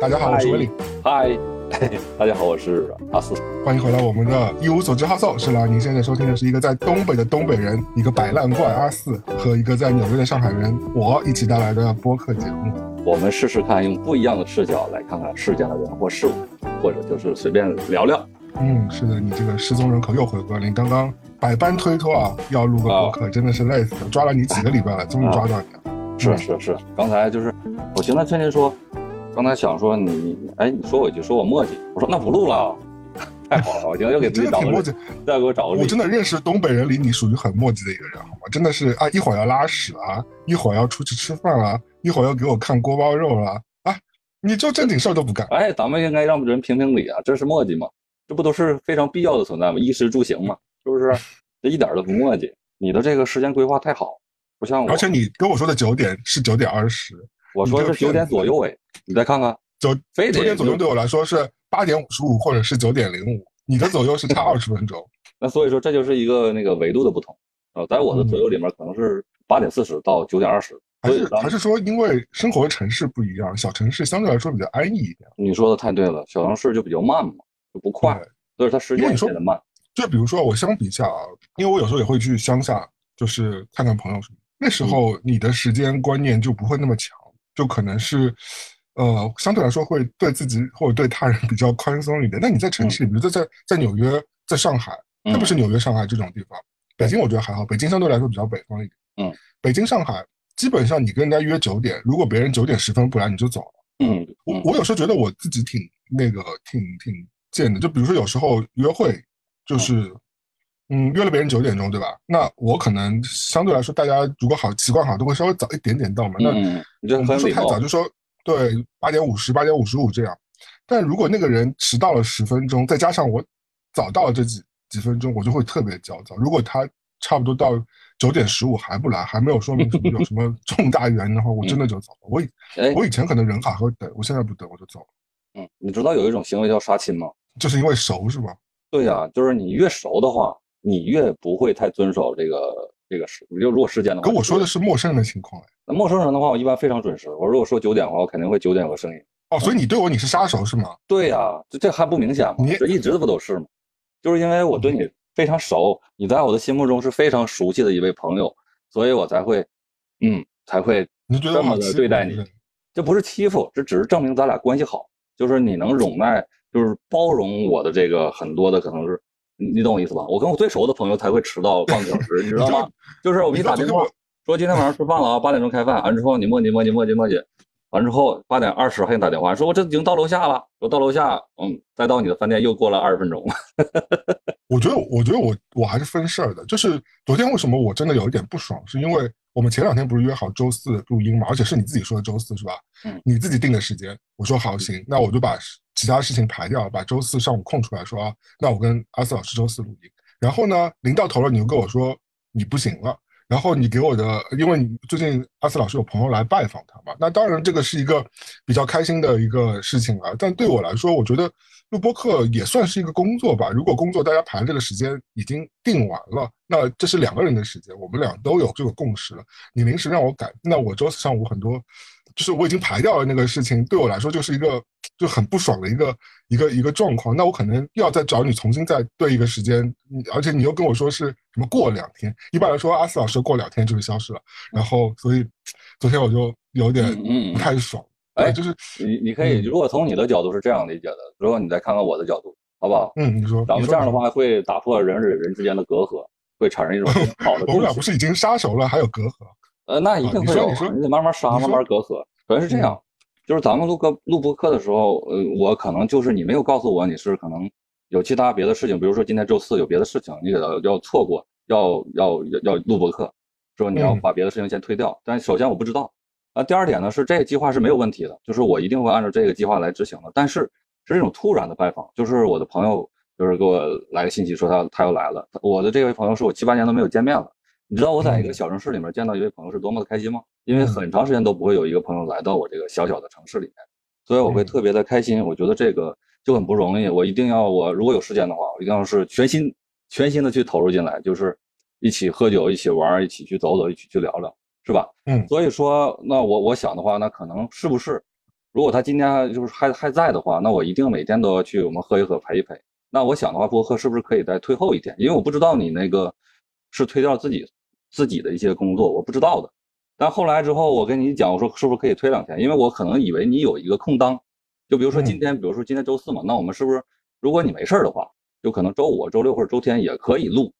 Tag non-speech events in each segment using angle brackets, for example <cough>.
大家好，我是威利。嗨，<laughs> 大家好，我是阿四。欢迎回来我们的一无所知哈搜。是啦，您现在收听的是一个在东北的东北人，一个摆烂怪阿四和一个在纽约的上海人，我一起带来的播客节目。我们试试看，用不一样的视角来看看世界的人或事物，或者就是随便聊聊。嗯，是的，你这个失踪人口又回归了。你刚刚百般推脱啊，要录个播客，真的是累死了，抓了你几个礼拜了，终于抓到你了。是是是，刚才就是我听他天天说，刚才想说你，哎，你说我一句，说我墨迹，我说那不录了，<laughs> 太好了，我今天又给自己找个，再给我找个。我真的认识东北人里，你属于很墨迹的一个人，好吗？真的是啊，一会儿要拉屎啊，一会儿要出去吃饭啊，一会儿要给我看锅包肉了，啊，你就正经事儿都不干。哎，咱们应该让人评评理啊，这是墨迹吗？这不都是非常必要的存在吗？衣食住行嘛，是不是？这一点都不墨迹，你的这个时间规划太好。不像我，而且你跟我说的九点是九点二十，我说是九点左右哎，你再看看九九点左右对我来说是八点五十五或者是九点零五，你的左右是差二十分钟，<laughs> 那所以说这就是一个那个维度的不同啊，在我的左右里面可能是八点四十到九点二十，还是还是说因为生活的城市不一样，小城市相对来说比较安逸一点。你说的太对了，小城市就比较慢嘛，就不快，所以它时间变得慢。就比如说我相比一下啊，因为我有时候也会去乡下，就是看看朋友什么。那时候你的时间观念就不会那么强，就可能是，呃，相对来说会对自己或者对他人比较宽松一点。那你在城市里，比如说在在纽约、在上海，特别是纽约、上海这种地方，北京我觉得还好，北京相对来说比较北方一点。嗯，北京、上海基本上你跟人家约九点，如果别人九点十分不来，你就走了。嗯，我我有时候觉得我自己挺那个挺挺贱的，就比如说有时候约会就是。嗯，约了别人九点钟，对吧？那我可能相对来说，大家如果好习惯好，都会稍微早一点点到嘛。那不说太早，就说对八点五十、八点五十五这样。但如果那个人迟到了十分钟，再加上我早到了这几几分钟，我就会特别焦躁。如果他差不多到九点十五还不来，还没有说明什么有什么 <laughs> 重大原因的话，我真的就走了。我以我以前可能人还会等，我现在不等，我就走了。嗯，你知道有一种行为叫刷亲吗？就是因为熟是吧？对呀，就是你越熟的话。你越不会太遵守这个这个时，就如果时间的话，跟我说的是陌生人的情况哎。那陌生人的话，我一般非常准时。我如果说九点的话，我肯定会九点有个声音。哦，所以你对我你是杀手是吗？对呀，这这还不明显吗？你这一直不都是吗？就是因为我对你非常熟，你在我的心目中是非常熟悉的一位朋友，所以我才会，嗯，才会这么的对待你。这不是欺负，这只是证明咱俩关系好，就是你能容纳，就是包容我的这个很多的可能是。你你懂我意思吧？我跟我最熟的朋友才会迟到半个小时，你知道吗？<laughs> 就是我给你打电话说今天晚上吃饭了啊，八点钟开饭。完之后你磨叽磨叽磨叽磨叽，完之后八点二十还给你打电话，说我这已经到楼下了。我到楼下，嗯，再到你的饭店又过了二十分钟。<laughs> 我觉得，我觉得我我还是分事儿的。就是昨天为什么我真的有一点不爽，是因为我们前两天不是约好周四录音嘛？而且是你自己说的周四是吧？嗯，你自己定的时间。我说好行，那我就把。其他事情排掉，把周四上午空出来说啊，那我跟阿四老师周四录音。然后呢，临到头了，你又跟我说你不行了。然后你给我的，因为你最近阿斯老师有朋友来拜访他嘛，那当然这个是一个比较开心的一个事情了。但对我来说，我觉得录播课也算是一个工作吧。如果工作大家排这个时间已经定完了，那这是两个人的时间，我们俩都有这个共识了。你临时让我改，那我周四上午很多。就是我已经排掉了那个事情，对我来说就是一个就很不爽的一个一个一个状况。那我可能又要再找你重新再对一个时间，而且你又跟我说是什么过两天。一般来说，阿四老师过两天就会消失了。然后，所以昨天我就有点不太爽。哎，就是你你可以如果从你的角度是这样理解的，如果你再看看我的角度，好不好？嗯，你说咱们这样的话会打破人与人之间的隔阂，会产生一种 <laughs> 好的。我们俩不是已经杀熟了，还有隔阂？呃，那一定会有，你得慢慢杀，慢慢隔阂。主要是这样，就是咱们录个录播课的时候，呃，我可能就是你没有告诉我你是可能有其他别的事情，比如说今天周四有别的事情，你给他要错过，要要要录播课，说你要把别的事情先推掉。但首先我不知道，啊，第二点呢是这个计划是没有问题的，就是我一定会按照这个计划来执行的。但是是这种突然的拜访，就是我的朋友就是给我来个信息说他他要来了，我的这位朋友是我七八年都没有见面了。你知道我在一个小城市里面见到一位朋友是多么的开心吗？因为很长时间都不会有一个朋友来到我这个小小的城市里面，所以我会特别的开心。我觉得这个就很不容易，我一定要我如果有时间的话，我一定要是全心全心的去投入进来，就是一起喝酒，一起玩，一起去走走，一起去聊聊，是吧？嗯。所以说，那我我想的话，那可能是不是？如果他今天就是还还在的话，那我一定每天都要去我们喝一喝陪一陪。那我想的话，播客是不是可以再推后一天？因为我不知道你那个是推掉自己自己的一些工作，我不知道的。但后来之后，我跟你讲，我说是不是可以推两天？因为我可能以为你有一个空档，就比如说今天，比如说今天周四嘛，那我们是不是如果你没事的话，就可能周五、周六或者周天也可以录？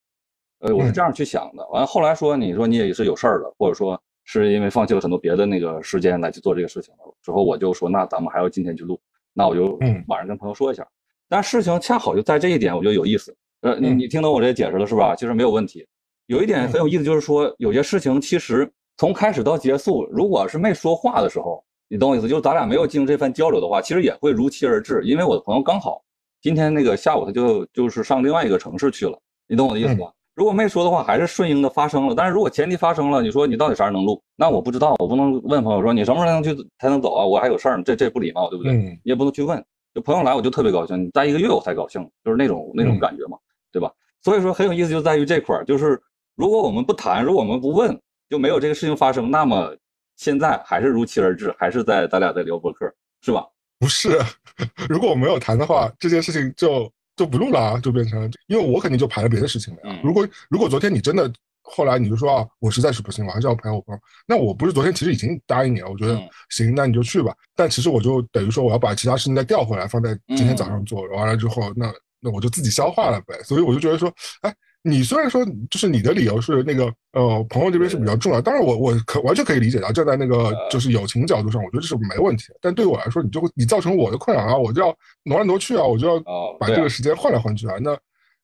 呃，我是这样去想的。完了后来说，你说你也是有事儿的，或者说是因为放弃了很多别的那个时间来去做这个事情了。之后我就说，那咱们还要今天去录，那我就晚上跟朋友说一下。但事情恰好就在这一点，我觉得有意思。呃，你你听懂我这解释了是吧？其实没有问题。有一点很有意思，就是说有些事情其实。从开始到结束，如果是没说话的时候，你懂我意思？就是咱俩没有进行这番交流的话，其实也会如期而至。因为我的朋友刚好今天那个下午他就就是上另外一个城市去了，你懂我的意思吧？如果没说的话，还是顺应的发生了。但是如果前提发生了，你说你到底啥时候能录？那我不知道，我不能问朋友说你什么时候才能去才能走啊？我还有事儿，这这不礼貌，对不对？你也不能去问。就朋友来，我就特别高兴。你待一个月我才高兴，就是那种那种感觉嘛，对吧？所以说很有意思，就在于这块儿，就是如果我们不谈，如果我们不问。就没有这个事情发生，那么现在还是如期而至，还是在咱俩在聊博客，是吧？不是，<laughs> 如果我没有谈的话，这件事情就就不录了啊，就变成，因为我肯定就排了别的事情了呀。如果如果昨天你真的后来你就说啊，我实在是不行，我还是要陪我朋友，那我不是昨天其实已经答应你了，我觉得行，那你就去吧。但其实我就等于说我要把其他事情再调回来，放在今天早上做完了之后，那那我就自己消化了呗。所以我就觉得说，哎。你虽然说就是你的理由是那个呃朋友这边是比较重要，当然我我可完全可以理解的，站在那个就是友情角度上，我觉得这是没问题。但对我来说，你就会你造成我的困扰啊，我就要挪来挪去啊，我就要把这个时间换来换去啊。那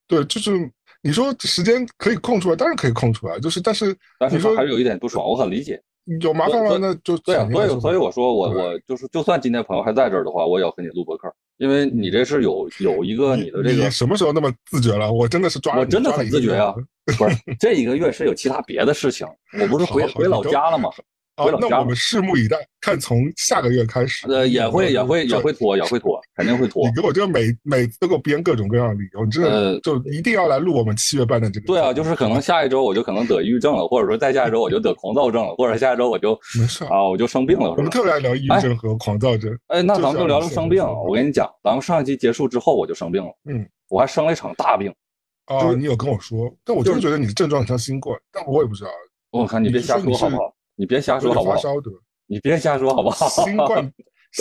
对，就是你说时间可以空出来，当然可以空出来，就是但是但是说还是有一点不爽，我很理解。有麻烦了？那就对啊，所以所以我说我我就是就算今天朋友还在这儿的话，我也要和你录播客。因为你这是有有一个你的这个，什么时候那么自觉了？我真的是抓，我真的很自觉呀。不是 <laughs> 这一个月是有其他别的事情，我不是回回老家了吗？啊，那我们拭目以待，看从下个月开始。呃，也会也会也会拖，也会拖，肯定会拖。你给我这每每次都给我编各种各样的理由，你真的就一定要来录我们七月半的这个。对啊，就是可能下一周我就可能得抑郁症了，或者说再下一周我就得狂躁症了，或者下一周我就没事啊，我就生病了。我们特别爱聊抑郁症和狂躁症。哎，那咱们就聊聊生病。我跟你讲，咱们上一期结束之后我就生病了。嗯，我还生了一场大病。啊，你有跟我说，但我就是觉得你的症状很像新冠，但我也不知道。我看你别瞎说好不好？你别瞎说好不好？发烧的。你别瞎说好不好？新冠，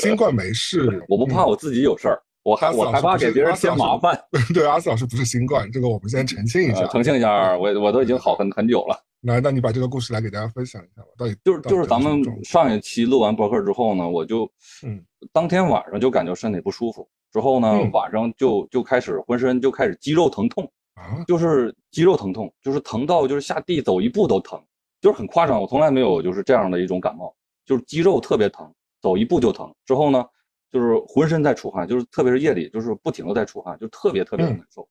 新冠没事，我不怕我自己有事儿，我还我害怕给别人添麻烦。对，阿斯老师不是新冠，这个我们先澄清一下。澄清一下，我我都已经好很很久了。来，那你把这个故事来给大家分享一下吧。到底就是就是咱们上一期录完博客之后呢，我就嗯，当天晚上就感觉身体不舒服，之后呢晚上就就开始浑身就开始肌肉疼痛啊，就是肌肉疼痛，就是疼到就是下地走一步都疼，就是很夸张。我从来没有就是这样的一种感冒。就是肌肉特别疼，走一步就疼。之后呢，就是浑身在出汗，就是特别是夜里，就是不停的在出汗，就特别特别的难受。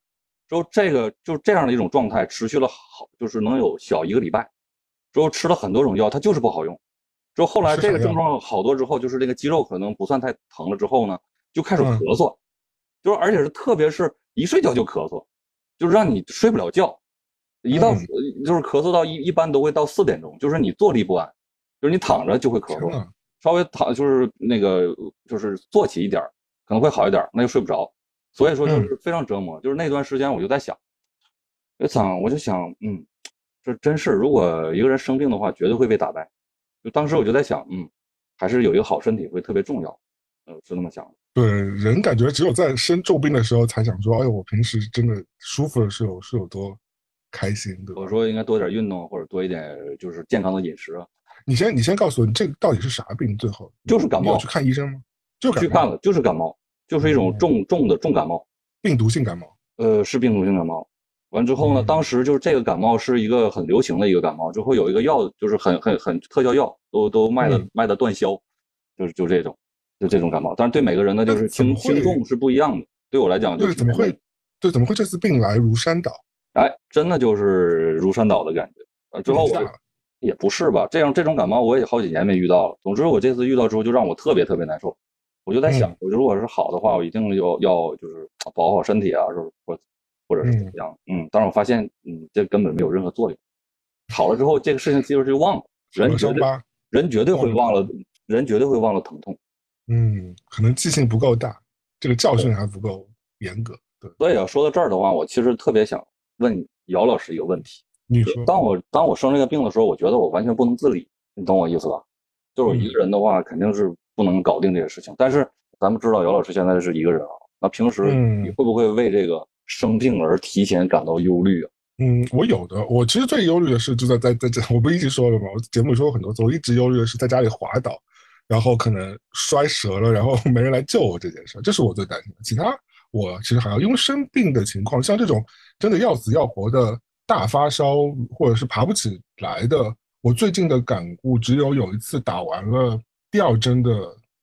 之后这个就这样的一种状态持续了好，就是能有小一个礼拜。之后吃了很多种药，它就是不好用。之后后来这个症状好多之后，就是这个肌肉可能不算太疼了。之后呢，就开始咳嗽，就是而且是特别是一睡觉就咳嗽，就是让你睡不了觉。一到就是咳嗽到一一般都会到四点钟，就是你坐立不安。就是你躺着就会咳嗽，稍微躺就是那个就是坐起一点可能会好一点，那就睡不着，所以说就是非常折磨。就是那段时间我就在想，就想我就想，嗯，这真是如果一个人生病的话，绝对会被打败。就当时我就在想，嗯，还是有一个好身体会特别重要，呃，是那么想的。对，人感觉只有在生重病的时候才想说，哎呦，我平时真的舒服的时候是有多开心的。我说应该多点运动，或者多一点就是健康的饮食啊。你先，你先告诉我，你这个到底是啥病？最后就是感冒，去看医生吗？就去看了，就是感冒，就是一种重重的重感冒，病毒性感冒。呃，是病毒性感冒。完之后呢，当时就是这个感冒是一个很流行的一个感冒，之后有一个药，就是很很很特效药，都都卖的卖的断销，就是就这种，就这种感冒。但是对每个人呢，就是轻轻重是不一样的。对我来讲，就是怎么会？对，怎么会这次病来如山倒？哎，真的就是如山倒的感觉。呃，之后我。也不是吧，这样这种感冒我也好几年没遇到了。总之我这次遇到之后就让我特别特别难受，我就在想，我如果是好的话，我一定要要就是保护好身体啊，是或或者是怎么样？嗯，但是我发现，嗯，这根本没有任何作用。好了之后，这个事情其实就忘了，人绝对人绝对会忘了，人绝对会忘了疼痛。嗯，可能记性不够大，这个教训还不够严格。对，所以要说到这儿的话，我其实特别想问姚老师一个问题。你说，当我当我生这个病的时候，我觉得我完全不能自理，你懂我意思吧？就是我一个人的话，肯定是不能搞定这些事情。但是咱们知道姚老师现在是一个人啊，那平时你会不会为这个生病而提前感到忧虑啊？嗯，我有的。我其实最忧虑的是，就在在在这，我不一直说了吗？我节目里说过很多次，我一直忧虑的是在家里滑倒，然后可能摔折了，然后 <laughs> 没人来救我这件事，这是我最担心的。其他我其实还好，因为生病的情况，像这种真的要死要活的。大发烧或者是爬不起来的，我最近的感悟只有有一次打完了第二针的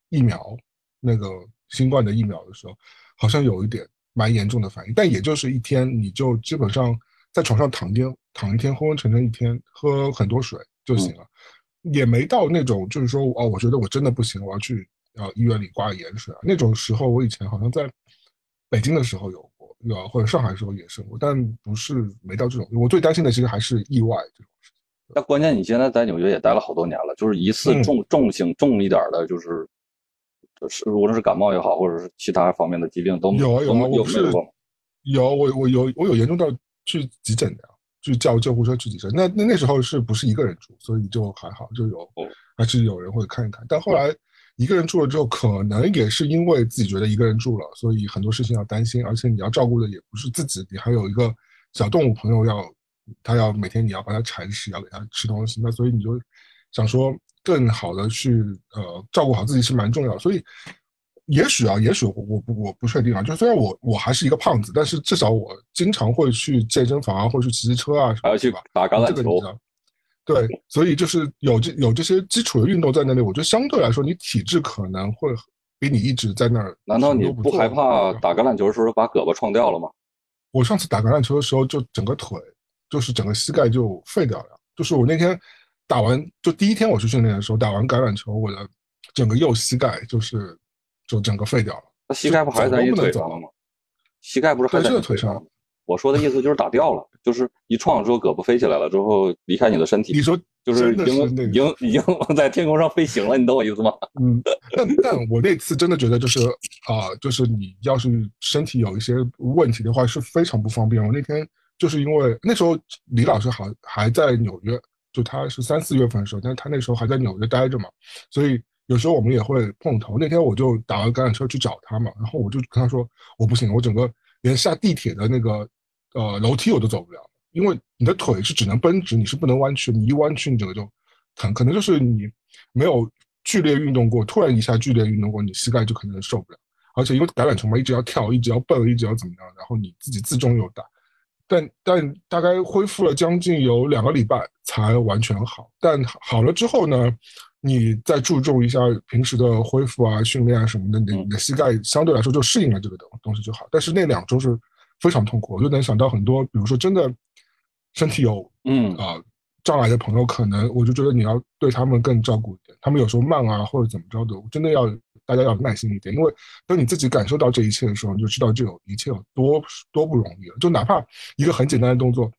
疫苗，那个新冠的疫苗的时候，好像有一点蛮严重的反应，但也就是一天，你就基本上在床上躺天躺一天，昏昏沉沉一天，喝很多水就行了，也没到那种就是说哦，我觉得我真的不行，我要去啊医院里挂盐水啊那种时候，我以前好像在北京的时候有。有或者上海时候也生过，但不是没到这种。我最担心的其实还是意外这种事情。那关键你现在在纽约也待了好多年了，就是一次重重型重一点的，就是是无论是感冒也好，或者是其他方面的疾病都有啊有啊，我是有我我有我有严重到去急诊的，去叫救护车去急诊。那那那时候是不是一个人住，所以就还好，就有还是有人会看一看。但后来。一个人住了之后，可能也是因为自己觉得一个人住了，所以很多事情要担心，而且你要照顾的也不是自己，你还有一个小动物朋友要，他要每天你要帮他铲屎，要给他吃东西，那所以你就想说更好的去呃照顾好自己是蛮重要。所以也许啊，也许我我不我不确定啊，就虽然我我还是一个胖子，但是至少我经常会去健身房啊，或者去骑骑车啊，还要去打橄榄球。对，所以就是有这有这些基础的运动在那里，我觉得相对来说，你体质可能会比你一直在那儿。难道你不害怕打橄榄球的时候把胳膊撞掉了吗？我上次打橄榄球的时候，就整个腿，就是整个膝盖就废掉了。就是我那天打完，就第一天我去训练的时候，打完橄榄球，我的整个右膝盖就是就整个废掉了。那膝盖不还在你腿上吗？膝盖不是还在腿上？我说的意思就是打掉了，就是一撞之后胳膊飞起来了之后离开你的身体。你说就是已经已经已经 <laughs> 在天空上飞行了，你懂我意思吗？嗯，但但我那次真的觉得就是啊，就是你要是身体有一些问题的话是非常不方便。我那天就是因为那时候李老师好还在纽约，就他是三四月份的时候，但是他那时候还在纽约待着嘛，所以有时候我们也会碰头。那天我就打完橄榄车去找他嘛，然后我就跟他说我不行，我整个连下地铁的那个。呃，楼梯我都走不了，因为你的腿是只能绷直，你是不能弯曲，你一弯曲你整个就疼，可能就是你没有剧烈运动过，突然一下剧烈运动过，你膝盖就可能受不了。而且因为橄榄球嘛，一直要跳，一直要蹦，一直要怎么样，然后你自己自重又大，但但大概恢复了将近有两个礼拜才完全好。但好了之后呢，你再注重一下平时的恢复啊、训练啊什么的，你你的膝盖相对来说就适应了这个东东西就好。但是那两周是。非常痛苦，我就能想到很多，比如说真的身体有嗯啊障碍的朋友，可能我就觉得你要对他们更照顾一点。他们有时候慢啊或者怎么着的，真的要大家要耐心一点，因为当你自己感受到这一切的时候，你就知道这有一切有多多不容易了。就哪怕一个很简单的动作，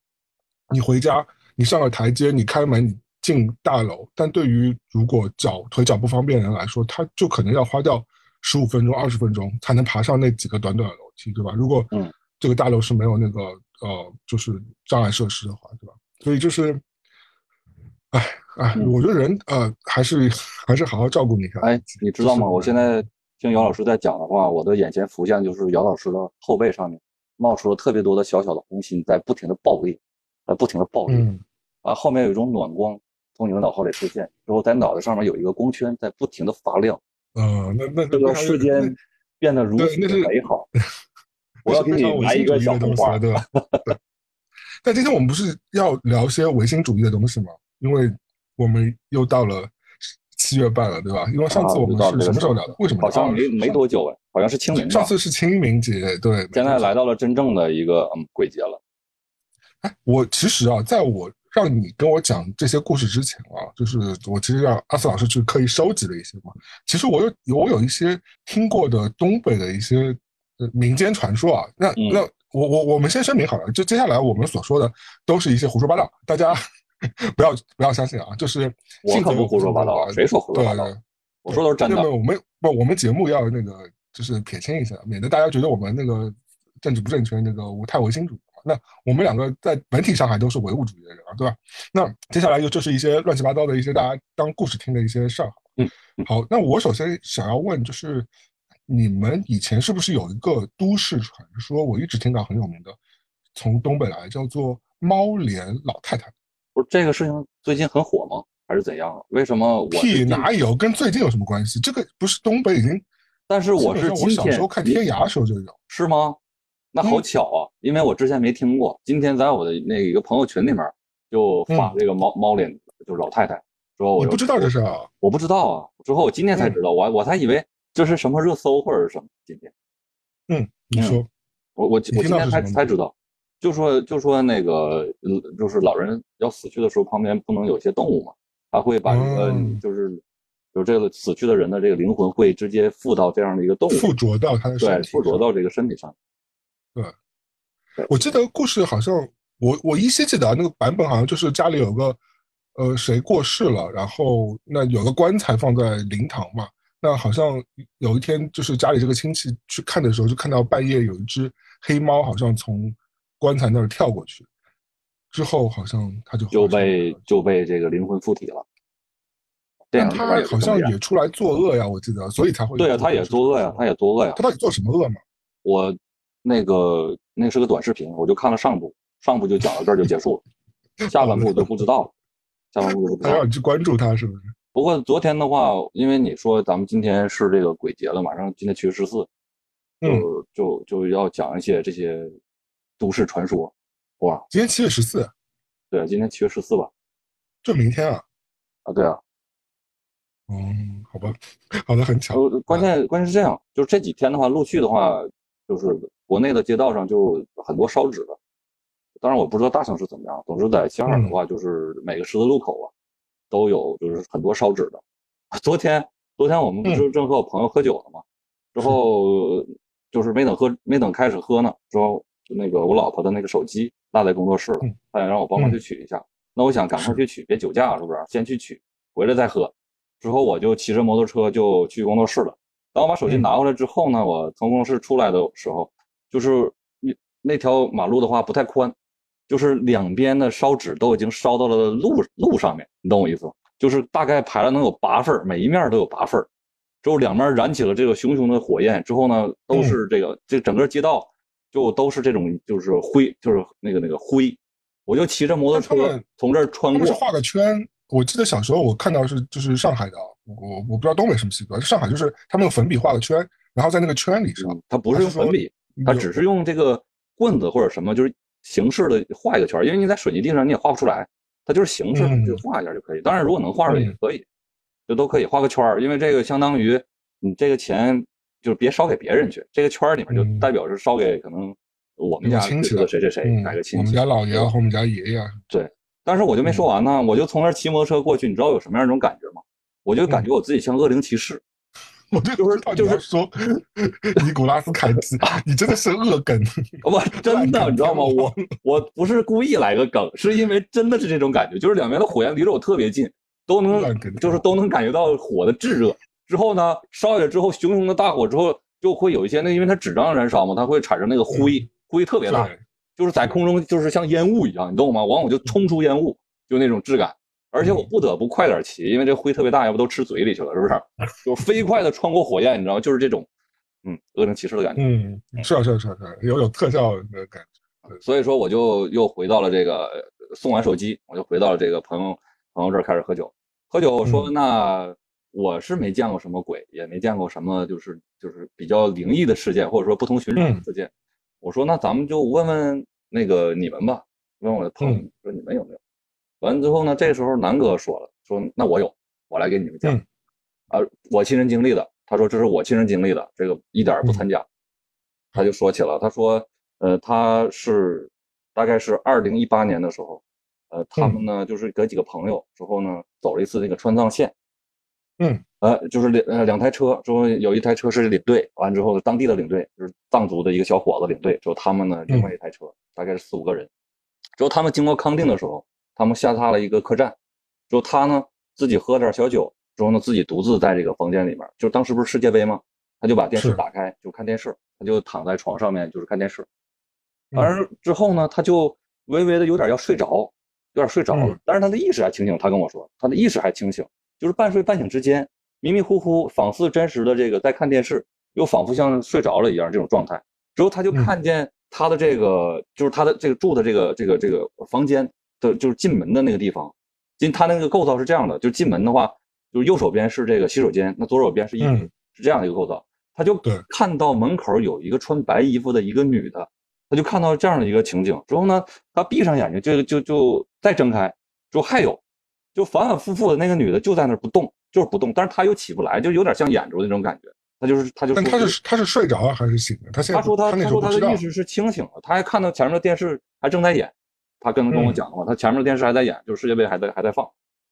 你回家，你上了台阶，你开门，你进大楼，但对于如果脚腿脚不方便的人来说，他就可能要花掉十五分钟、二十分钟才能爬上那几个短短的楼梯，对吧？如果嗯。这个大楼是没有那个呃，就是障碍设施的话，对吧？所以就是，哎哎，我觉得人呃，还是还是好好照顾你一下。哎，你知道吗？我现在听姚老师在讲的话，我的眼前浮现就是姚老师的后背上面冒出了特别多的小小的红心，在不停的爆裂，在不停的爆裂。啊，后面有一种暖光从你的脑后里出现，之后在脑袋上面有一个光圈在不停的发亮。嗯，那那这个世间变得如此美好。<laughs> 我要给你来一个小红花，对吧？但今天我们不是要聊些唯心主义的东西吗？因为我们又到了七月半了，对吧？因为上次我们是什么时候聊的？为什么？好像没没多久哎，好像是清明。上次是清明节，对。现在来到了真正的一个嗯鬼节了。哎，我其实啊，在我让你跟我讲这些故事之前啊，就是我其实让阿斯老师去刻意收集了一些嘛。其实我有我有一些听过的东北的一些。民间传说啊，那那我我我们先声明好了，就接下来我们所说的都是一些胡说八道，大家 <laughs> 不要不要相信啊，就是我可不胡说八道啊，谁说胡说八道？我说都是真的。我们不，我们节目要那个就是撇清一下，免得大家觉得我们那个政治不正确，那个太唯心主义。那我们两个在本体上还都是唯物主义的人啊，对吧？那接下来就就是一些乱七八糟的一些大家当故事听的一些事儿。嗯，好，那我首先想要问就是，你们以前是不是有一个都市传说？我一直听到很有名的，从东北来叫做猫脸老太太。不是这个事情最近很火吗？还是怎样？为什么？屁哪有？跟最近有什么关系？这个不是东北已经？但是我是我小时候看天涯的时候就有，是吗？那好巧啊，因为我之前没听过，今天在我的那一个朋友群里面就发这个猫猫脸，就是老太太说，我不知道这是啊，我不知道啊，之后我今天才知道，我我才以为这是什么热搜或者是什么，今天，嗯，你说，我我我今天才才知道，就说就说那个就是老人要死去的时候，旁边不能有些动物嘛，他会把这个就是就这个死去的人的这个灵魂会直接附到这样的一个动物，附着到他的对，附着到这个身体上。对，我记得故事好像我我依稀记得那个版本好像就是家里有个呃谁过世了，然后那有个棺材放在灵堂嘛，那好像有一天就是家里这个亲戚去看的时候，就看到半夜有一只黑猫好像从棺材那儿跳过去，之后好像他就就被就被这个灵魂附体了。但他好像也出来作恶呀，我记得，所以才会对啊，他也作恶呀，他也作恶呀，他到底做什么恶嘛？我。那个那是个短视频，我就看了上部，上部就讲到这儿就结束了，<laughs> 下半部就不知道了，下半部就不知道。还要你去关注他是不是？不过昨天的话，因为你说咱们今天是这个鬼节了，马上今天七月十四，就就就要讲一些这些都市传说，哇！今天七月十四，对，今天七月十四吧？就明天啊？啊，对啊。嗯，好吧，好的，很巧。关键关键是这样，就是这几天的话，陆续的话，就是。国内的街道上就很多烧纸的，当然我不知道大城市怎么样。总之在西安的话，就是每个十字路口啊，都有就是很多烧纸的。昨天昨天我们不是正和我朋友喝酒了吗？之后就是没等喝没等开始喝呢，之后那个我老婆的那个手机落在工作室了，她想让我帮忙去取一下。那我想赶快去取，别酒驾是不是？先去取，回来再喝。之后我就骑着摩托车就去工作室了。当我把手机拿回来之后呢，我从工作室出来的时候。就是那那条马路的话不太宽，就是两边的烧纸都已经烧到了路路上面，你懂我意思吗？就是大概排了能有八份每一面都有八份之后两边燃起了这个熊熊的火焰，之后呢都是这个这整个街道就都是这种就是灰，就是那个那个灰，我就骑着摩托车从这儿穿过，是画个圈。我记得小时候我看到是就是上海的，我我不知道东北什么习惯，上海就是他们用粉笔画个圈，然后在那个圈里上，他不是用粉笔。他只是用这个棍子或者什么，就是形式的画一个圈，因为你在水泥地上你也画不出来，它就是形式就画一下就可以。当然，如果能画出来也可以，就都可以画个圈儿因为这个相当于你这个钱就是别烧给别人去，这个圈儿里面就代表是烧给可能我们家亲戚的谁谁谁哪个亲戚，我们家姥爷和我们家爷爷。对，但是我就没说完呢，我就从那儿骑摩托车过去，你知道有什么样一种感觉吗？我就感觉我自己像恶灵骑士。我就是就是说，尼古拉斯凯奇，你真的是恶梗。我 <laughs> 真的，你知道吗？我我不是故意来个梗，是因为真的是这种感觉，就是两边的火焰离着我特别近，都能就是都能感觉到火的炙热。之后呢，烧起来之后，熊熊的大火之后，就会有一些那，因为它纸张燃烧嘛，它会产生那个灰，灰特别大，就是在空中就是像烟雾一样，你懂吗？往往就冲出烟雾，就那种质感。而且我不得不快点骑，因为这灰特别大，要不都吃嘴里去了，是不是？就飞快的穿过火焰，你知道吗？就是这种，嗯，恶灵骑士的感觉。嗯，是啊，是啊，是啊，有有特效的感觉。所以说，我就又回到了这个送完手机，我就回到了这个朋友朋友这儿开始喝酒。喝酒说，那我是没见过什么鬼，也没见过什么就是就是比较灵异的事件，或者说不同寻常的事件。我说，那咱们就问问那个你们吧，问我的朋友说你们有没有。完之后呢，这时候南哥说了，说那我有，我来给你们讲，啊，我亲身经历的。他说这是我亲身经历的，这个一点不参假。他就说起了，他说，呃，他是大概是二零一八年的时候，呃，他们呢就是跟几个朋友之后呢走了一次那个川藏线，嗯，呃，就是两呃两台车，之后有一台车是领队，完之后当地的领队就是藏族的一个小伙子领队，之后他们呢另外一台车大概是四五个人，之后他们经过康定的时候。他们下榻了一个客栈，之后他呢自己喝点小酒，之后呢，自己独自在这个房间里面，就当时不是世界杯吗？他就把电视打开，就看电视，他就躺在床上面就是看电视。完了之后呢，他就微微的有点要睡着，有点睡着了，但是他的意识还清醒。他跟我说，他的意识还清醒，就是半睡半醒之间，迷迷糊糊，仿似真实的这个在看电视，又仿佛像睡着了一样这种状态。之后他就看见他的这个，就是他的这个住的这个这个这个房间的，就是进门的那个地方。进他那个构造是这样的，就进门的话，就是右手边是这个洗手间，那左手边是衣柜，是这样的一个构造。他就看到门口有一个穿白衣服的一个女的，他就看到这样的一个情景之后呢，他闭上眼睛，就就就再睁开，就还有，就反反复复的那个女的就在那不动，就是不动，但是他又起不来，就有点像演着的那种感觉。他就是他就但他是他是睡着了还是醒的？他现在他说他他说他的意识是清醒的，他还看到前面的电视还正在演，他跟跟我讲的话，他前面的电视还在演，就是世界杯还在还在放。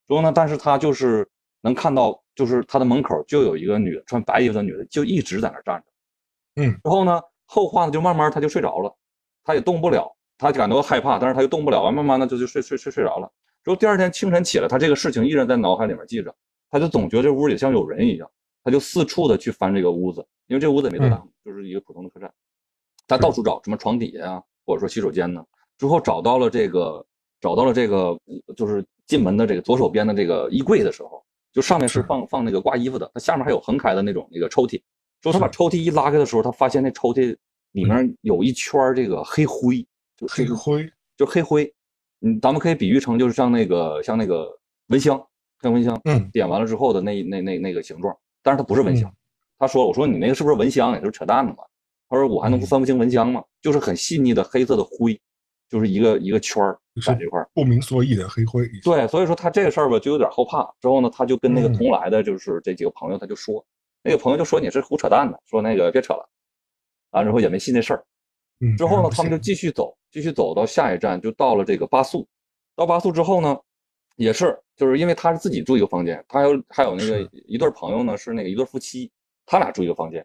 之后呢，但是他就是能看到，就是他的门口就有一个女的，穿白衣服的女的，就一直在那站着。嗯，之后呢，后话呢就慢慢他就睡着了，他也动不了，他感到害怕，但是他又动不了，完慢慢的就就睡睡睡睡着了。之后第二天清晨起来，他这个事情依然在脑海里面记着，他就总觉得这屋里像有人一样，他就四处的去翻这个屋子。因为这屋子也没多大，就是一个普通的客栈，他到处找什么床底下啊，或者说洗手间呢。之后找到了这个，找到了这个，就是进门的这个左手边的这个衣柜的时候，就上面是放放那个挂衣服的，它下面还有横开的那种那个抽屉。之后他把抽屉一拉开的时候，他发现那抽屉里面有一圈这个黑灰，就黑灰，就黑灰。嗯，咱们可以比喻成就是像那个像那个蚊香，像蚊香，嗯，点完了之后的那那那那个形状，但是它不是蚊香。他说：“我说你那个是不是蚊香？也是扯淡的嘛。”他说：“我还能分不清蚊香吗？就是很细腻的黑色的灰，就是一个一个圈儿在这块儿，不明所以的黑灰。”对，所以说他这个事儿吧，就有点后怕。之后呢，他就跟那个同来的，就是这几个朋友，他就说，那个朋友就说你是胡扯淡的，说那个别扯了。完之后也没信这事儿。之后呢，他们就继续走，继续走到下一站，就到了这个巴素。到巴素之后呢，也是就是因为他是自己住一个房间，他有还有那个一对朋友呢，是那个一对夫妻。他俩住一个房间，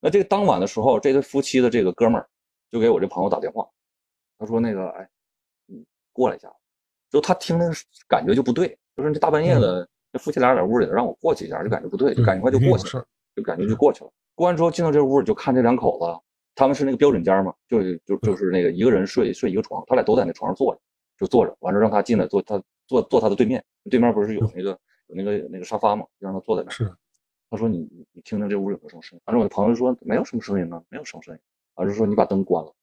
那这个当晚的时候，这对夫妻的这个哥们儿就给我这朋友打电话，他说那个，哎，你过来一下，就他听那个感觉就不对，就是这大半夜的，那夫妻俩在屋里让我过去一下，就感觉不对，就赶快就过去了，就感觉就过去了。过完之后进到这屋里，就看这两口子，他们是那个标准间嘛，就就就是那个一个人睡睡一个床，他俩都在那床上坐着，就坐着，完了让他进来坐他坐坐他的对面，对面不是有那个有那个那个沙发嘛，就让他坐在那。是。他说：“你你听听这屋有没有什么声音？”完了，我的朋友说：“没有什么声音呢，没有什么声音。”完了说：“你把灯关了。”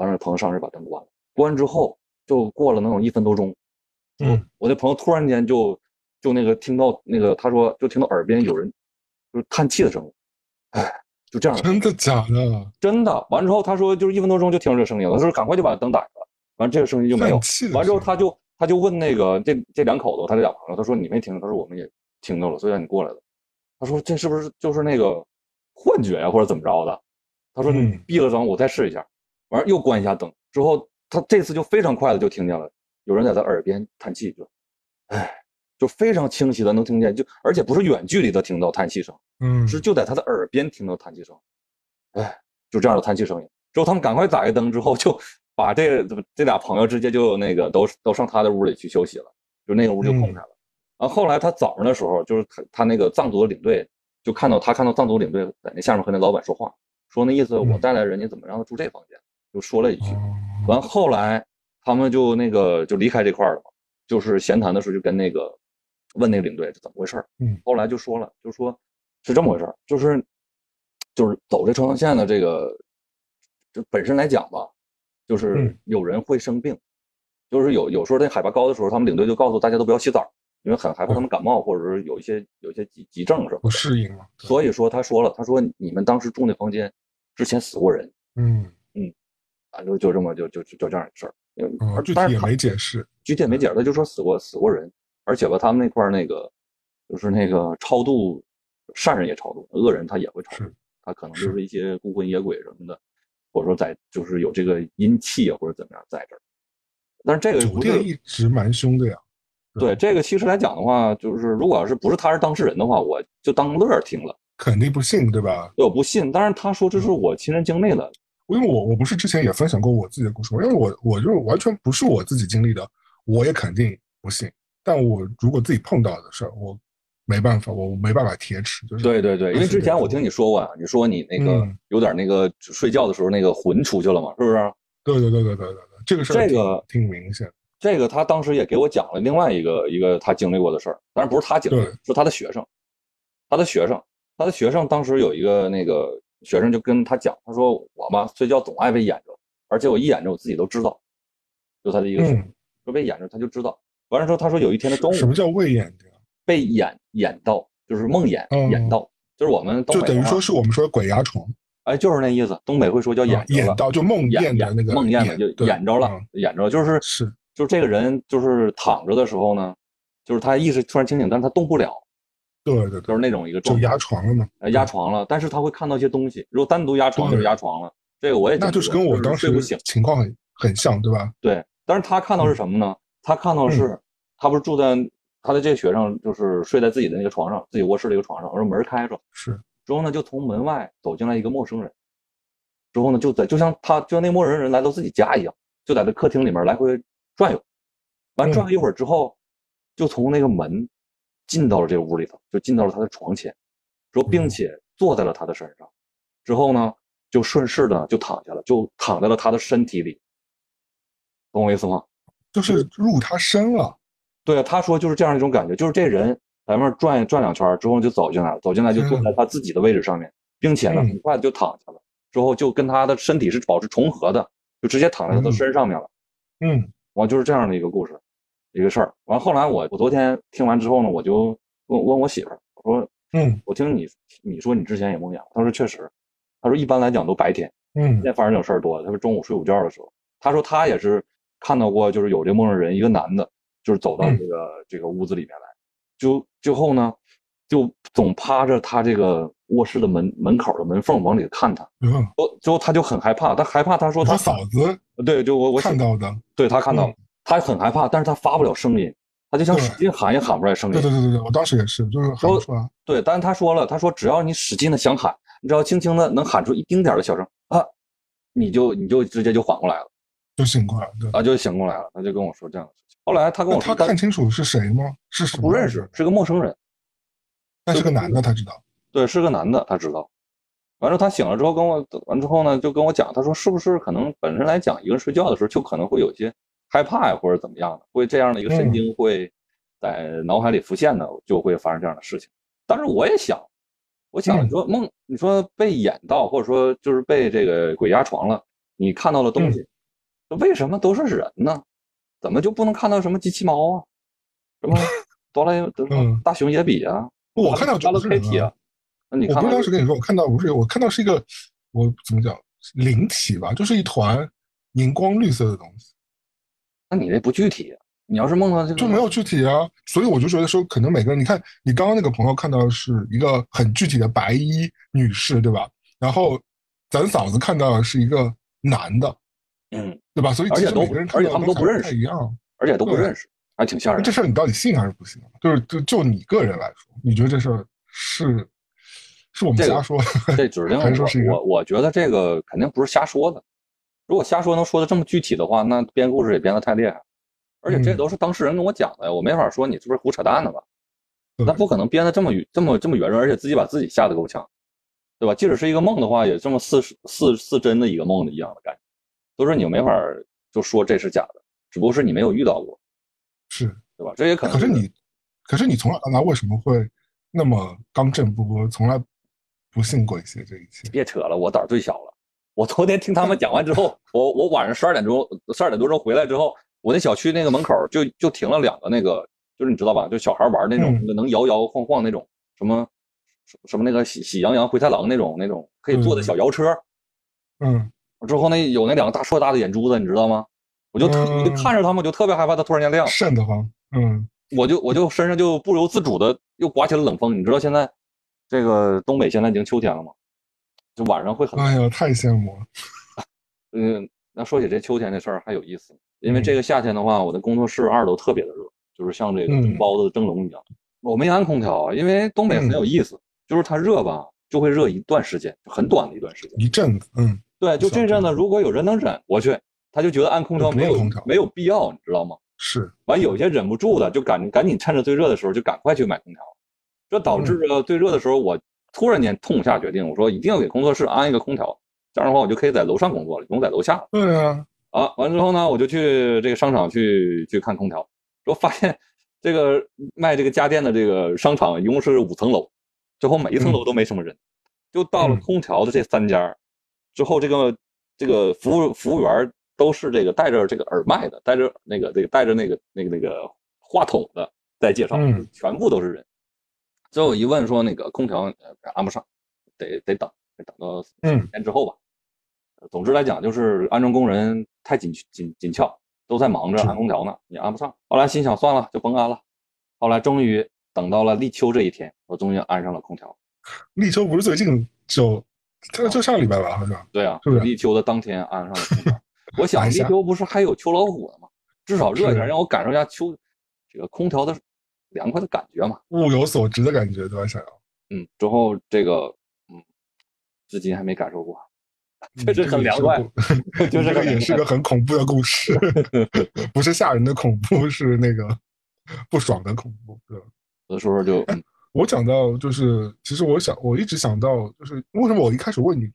完了，朋友上去把灯关了。关之后就过了能有一分多钟，嗯，我那朋友突然间就就那个听到那个他说就听到耳边有人就是叹气的声音，哎，就这样。真的假的？真的。完之后他说就是一分多钟就听到这声音了，他说赶快就把灯打开了。完这个声音就没有。完之后他就他就问那个这这两口子他这俩朋友，他说你没听？他说我们也听到了，所以让你过来的。他说：“这是不是就是那个幻觉呀，或者怎么着的？”他说：“你闭了灯，我再试一下。”完又关一下灯之后，他这次就非常快的就听见了有人在他耳边叹气，就，哎，就非常清晰的能听见，就而且不是远距离的听到叹气声，嗯，是就在他的耳边听到叹气声，哎，就这样的叹气声音。之后他们赶快打开灯之后，就把这这俩朋友直接就那个都都上他的屋里去休息了，就那个屋就空开了。然后后来他早上的时候，就是他他那个藏族的领队就看到他看到藏族领队在那下面和那老板说话，说那意思我带来人你怎么让他住这房间，就说了一句。完后来他们就那个就离开这块了嘛，就是闲谈的时候就跟那个问那个领队是怎么回事嗯，后来就说了，就说是这么回事就是就是走这川藏线的这个，就本身来讲吧，就是有人会生病，就是有有时候那海拔高的时候，他们领队就告诉大家都不要洗澡。因为很害怕他们感冒，或者是有一些有一些急急症什么不适应嘛。所以说他说了，他说你们当时住那房间之前死过人。嗯嗯，反正就这么就就就这样的事儿。嗯，具体也没解释，具体也没解释，他就说死过死过人，而且吧，他们那块那个就是那个超度善人也超度，恶人他也会超度，他可能就是一些孤魂野鬼什么的，或者说在就是有这个阴气啊或者怎么样在这儿。但是这个酒店一直蛮凶的呀。对这个其实来讲的话，就是如果要是不是他是当事人的话，我就当乐儿听了，肯定不信，对吧？我不信，但是他说这是我亲身经历的，因为我我不是之前也分享过我自己的故事吗？因为我我就完全不是我自己经历的，我也肯定不信。但我如果自己碰到的事儿，我没办法，我没办法铁齿。就是对对对，因为之前我听你说过啊，你说你那个有点那个睡觉的时候那个魂出去了嘛，是不是？对对对对对对对，这个事儿这个挺明显。这个他当时也给我讲了另外一个一个他经历过的事儿，当然不是他经历，是他的学生，他的学生，他的学生当时有一个那个学生就跟他讲，他说我嘛睡觉总爱被演着，而且我一演着我自己都知道，就他的一个学生说被演着他就知道，完了之后他说有一天的中午，什么叫未演着？被演演到就是梦魇演到，就是我们就等于说是我们说鬼压床，哎，就是那意思，东北会说叫演演到就梦魇的那个梦魇的就演着了，演着就是是。就是这个人，就是躺着的时候呢，就是他意识突然清醒，但是他动不了。对对，就是那种一个状态。就压床了嘛？压床了，但是他会看到一些东西。如果单独压床就是压床了。这个我也那就是跟我当时情况很很像，对吧？对，但是他看到是什么呢？他看到是，他不是住在他的这个学生，就是睡在自己的那个床上，自己卧室的一个床上。我说门开着，是。之后呢，就从门外走进来一个陌生人。之后呢，就在就像他就像那陌生人来到自己家一样，就在这客厅里面来回。转悠，完转了一会儿之后，就从那个门进到了这个屋里头，就进到了他的床前，说并且坐在了他的身上，之后呢，就顺势的就躺下了，就躺在了他的身体里，懂我意思吗？就是。入他身了。对，他说就是这样一种感觉，就是这人在那转转两圈之后就走进来了，走进来就坐在他自己的位置上面，并且呢很快就躺下了，之后就跟他的身体是保持重合的，就直接躺在他的身上面了。嗯。完就是这样的一个故事，一个事儿。完后来我我昨天听完之后呢，我就问问我媳妇儿，我说，嗯，我听你你说你之前也梦见，她说确实，她说一般来讲都白天，嗯，现在发生这种事儿多。她说中午睡午觉的时候，她说她也是看到过，就是有这梦中人，一个男的，就是走到这个这个屋子里面来，就最后呢，就总趴着他这个卧室的门门口的门缝往里看他，嗯，最后他就很害怕，他害怕，他说他嫂子。对，就我我看到的，对他看到，他很害怕，但是他发不了声音，他就想使劲喊也喊不出来声音。对对对对对，我当时也是，就是喊不出来。对，但是他说了，他说只要你使劲的想喊，你只要轻轻的能喊出一丁点的小声啊，你就你就直接就缓过来了，就醒过来了。对啊，就醒过来了。他就跟我说这样的事情。后来他跟我说，他看清楚是谁吗？是不认识，是个陌生人。那是个男的，他知道。对，是个男的，他知道。完了，他醒了之后跟我完之后呢，就跟我讲，他说是不是可能本身来讲，一个人睡觉的时候就可能会有些害怕呀，或者怎么样的，会这样的一个神经会在脑海里浮现的，就会发生这样的事情。但是我也想，我想你说梦，你说被演到，或者说就是被这个鬼压床了，你看到了东西，为什么都是人呢？怎么就不能看到什么机器猫啊，什么 <laughs> 哆啦 A 梦、大熊野比啊？我看到加勒 Kitty 啊。我不是当时跟你说，我看到不是，我看到是一个，我怎么讲灵体吧，就是一团荧光绿色的东西。那你这不具体，你要是梦到这个就没有具体啊，所以我就觉得说，可能每个人，你看你刚刚那个朋友看到的是一个很具体的白衣女士，对吧？然后咱嫂子看到的是一个男的，嗯，对吧？所以而且都而且他们都不认识一样，而且都不认识，还挺吓人。这事儿你到底信还是不信？就是就就你个人来说，你觉得这事儿是？是我们瞎说，这 <laughs> 指定我我觉得这个肯定不是瞎说的。如果瞎说能说的这么具体的话，那编故事也编得太厉害。而且这都是当事人跟我讲的呀，我没法说你是不是胡扯淡的吧？那不可能编的这么这么这么圆润，而且自己把自己吓得够呛，对吧？即使是一个梦的话，也这么似似似真的一个梦的一样的感觉，都是你没法就说这是假的，只不过是你没有遇到过，是对吧？这也可能。可是你，可是你从小到大为什么会那么刚正不阿？从来。不信鬼邪这一切，别扯了，我胆儿最小了。我昨天听他们讲完之后，<laughs> 我我晚上十二点钟、十二点多钟回来之后，我那小区那个门口就就停了两个那个，就是你知道吧，就小孩玩那种能摇摇晃晃那种什么什么那个喜喜羊羊、灰太狼那种那种可以坐的小摇车。嗯，之后那有那两个大硕大的眼珠子，你知道吗？我就特我就看着他们，我就特别害怕，它突然间亮，瘆得慌。嗯，我就我就身上就不由自主的又刮起了冷风，你知道现在。这个东北现在已经秋天了嘛，就晚上会很。哎呀，太羡慕了。<laughs> 嗯，那说起这秋天的事儿还有意思，因为这个夏天的话，我的工作室二楼特别的热，就是像这个蒸包子蒸笼一样。我没安空调啊，因为东北很有意思，就是它热吧，就会热一段时间，很短的一段时间，一阵子。嗯，对，就这阵子，如果有人能忍过去，他就觉得安空调没有没有必要，你知道吗？是。完，有些忍不住的，就赶赶紧趁着最热的时候就赶快去买空调。这导致了最热的时候，我突然间痛下决定，我说一定要给工作室安一个空调，这样的话我就可以在楼上工作了，不用在楼下。对啊，啊，完之后呢，我就去这个商场去去看空调，说发现这个卖这个家电的这个商场一共是五层楼，最后每一层楼都没什么人，就到了空调的这三家之后，这个这个服务服务员都是这个戴着这个耳麦的，戴着那个这个戴着那个那个那个话筒的在介绍，全部都是人。最后一问说那个空调安不上，得得等，得等到嗯天之后吧。总之来讲，就是安装工人太紧紧紧俏，都在忙着安空调呢，也安不上。后来心想算了，就甭安了。后来终于等到了立秋这一天，我终于安上了空调。<laughs> 立秋不是最近就就就上礼拜吧，好像。对啊，是不是立秋的当天安上了空调？<laughs> 我想立秋不是还有秋老虎的吗？至少热一点，让我感受一下秋这个空调的。凉快的感觉嘛，物有所值的感觉，对吧？想要，嗯，之后这个，嗯，至今还没感受过，<laughs> 确实很凉快，就这个也是个很恐怖的故事，<laughs> 不是吓人的恐怖，是那个不爽的恐怖。对，有的时候就，<laughs> 我讲到就是，其实我想，我一直想到，就是为什么我一开始问你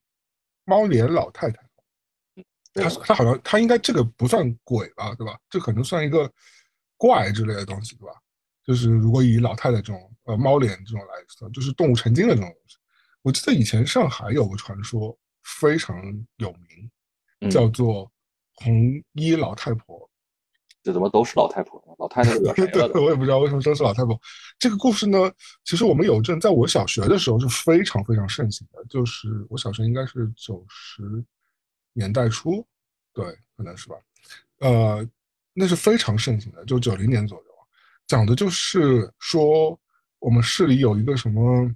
猫脸老太太，他他好像他应该这个不算鬼吧，对吧？这可能算一个怪之类的东西，对吧？就是如果以老太太这种呃猫脸这种来说，就是动物成精的这种东西。我记得以前上海有个传说非常有名，叫做红衣老太婆。这怎么都是老太婆？老太太惹谁了？我也不知道为什么都是老太婆。这个故事呢，其实我们有阵在我小学的时候是非常非常盛行的，就是我小学应该是九十年代初，对，可能是吧。呃，那是非常盛行的，就九零年左右。讲的就是说，我们市里有一个什么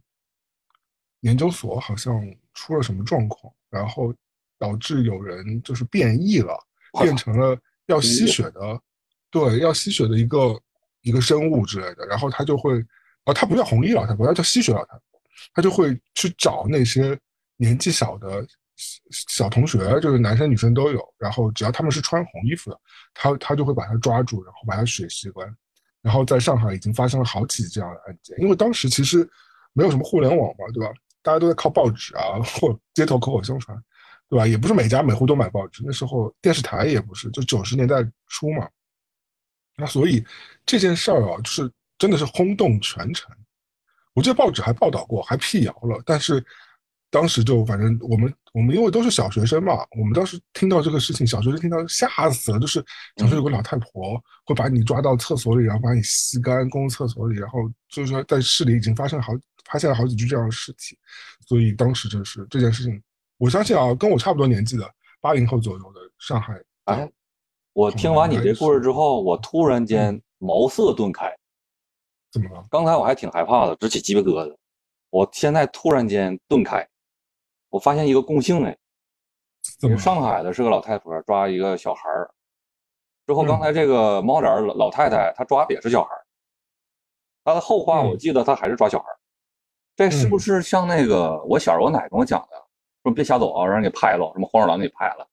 研究所，好像出了什么状况，然后导致有人就是变异了，变成了要吸血的，对，要吸血的一个一个生物之类的。然后他就会，啊，他不叫红衣老太婆，他叫吸血老太婆，他就会去找那些年纪小的小同学，就是男生女生都有，然后只要他们是穿红衣服的，他他就会把他抓住，然后把他血吸干。然后在上海已经发生了好几这样的案件，因为当时其实没有什么互联网嘛，对吧？大家都在靠报纸啊或街头口口相传，对吧？也不是每家每户都买报纸，那时候电视台也不是，就九十年代初嘛。那所以这件事儿啊，就是真的是轰动全城。我记得报纸还报道过，还辟谣了，但是。当时就反正我们我们因为都是小学生嘛，我们当时听到这个事情，小学生听到吓死了，就是想说有个老太婆会把你抓到厕所里，然后把你吸干，公共厕所里，然后就是说在市里已经发生好发现了好几具这样的尸体，所以当时就是这件事情，我相信啊，跟我差不多年纪的八零后左右的上海，哎，我听完你这故事之后，我突然间茅塞顿开，怎么了？刚才我还挺害怕的，直起鸡皮疙瘩，我现在突然间顿开。我发现一个共性哎，上海的是个老太婆抓一个小孩儿，之后刚才这个猫脸老老太太她抓的也是小孩儿，她的后话我记得她还是抓小孩儿，这是不是像那个我小时候我奶跟我讲的，说别瞎走啊，让人给拍了，什么黄鼠狼给拍了，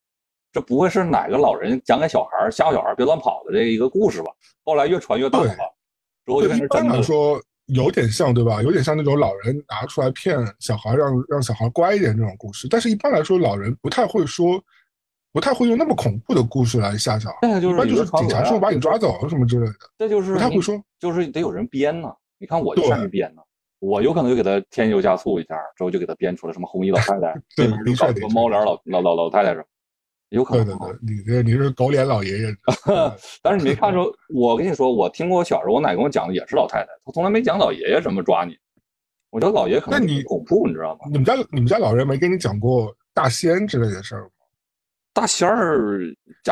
这不会是哪个老人讲给小孩儿吓唬小孩儿别乱跑的这一个故事吧？后来越传越大了，之后就变成真的说。有点像，对吧？有点像那种老人拿出来骗小孩，让让小孩乖一点这种故事。但是一般来说，老人不太会说，不太会用那么恐怖的故事来吓小孩。那就是一般就是警察说把你抓走了什么之类的。这就是不太会说，就是得有人编呢。你看我就善于编呢，我有可能就给他添油加醋一下，之后就给他编出了什么红衣老太太，对，搞什么猫脸老老老老太太什么。有可能，对对对，你这你是狗脸老爷爷，<laughs> 但是你没看出？<laughs> 我跟你说，我听过小时候我奶跟我讲的也是老太太，她从来没讲老爷爷怎么抓你。我觉得老爷可能你恐怖，你知道吗？你们家你们家老人没跟你讲过大仙之类的事儿吗？大仙儿，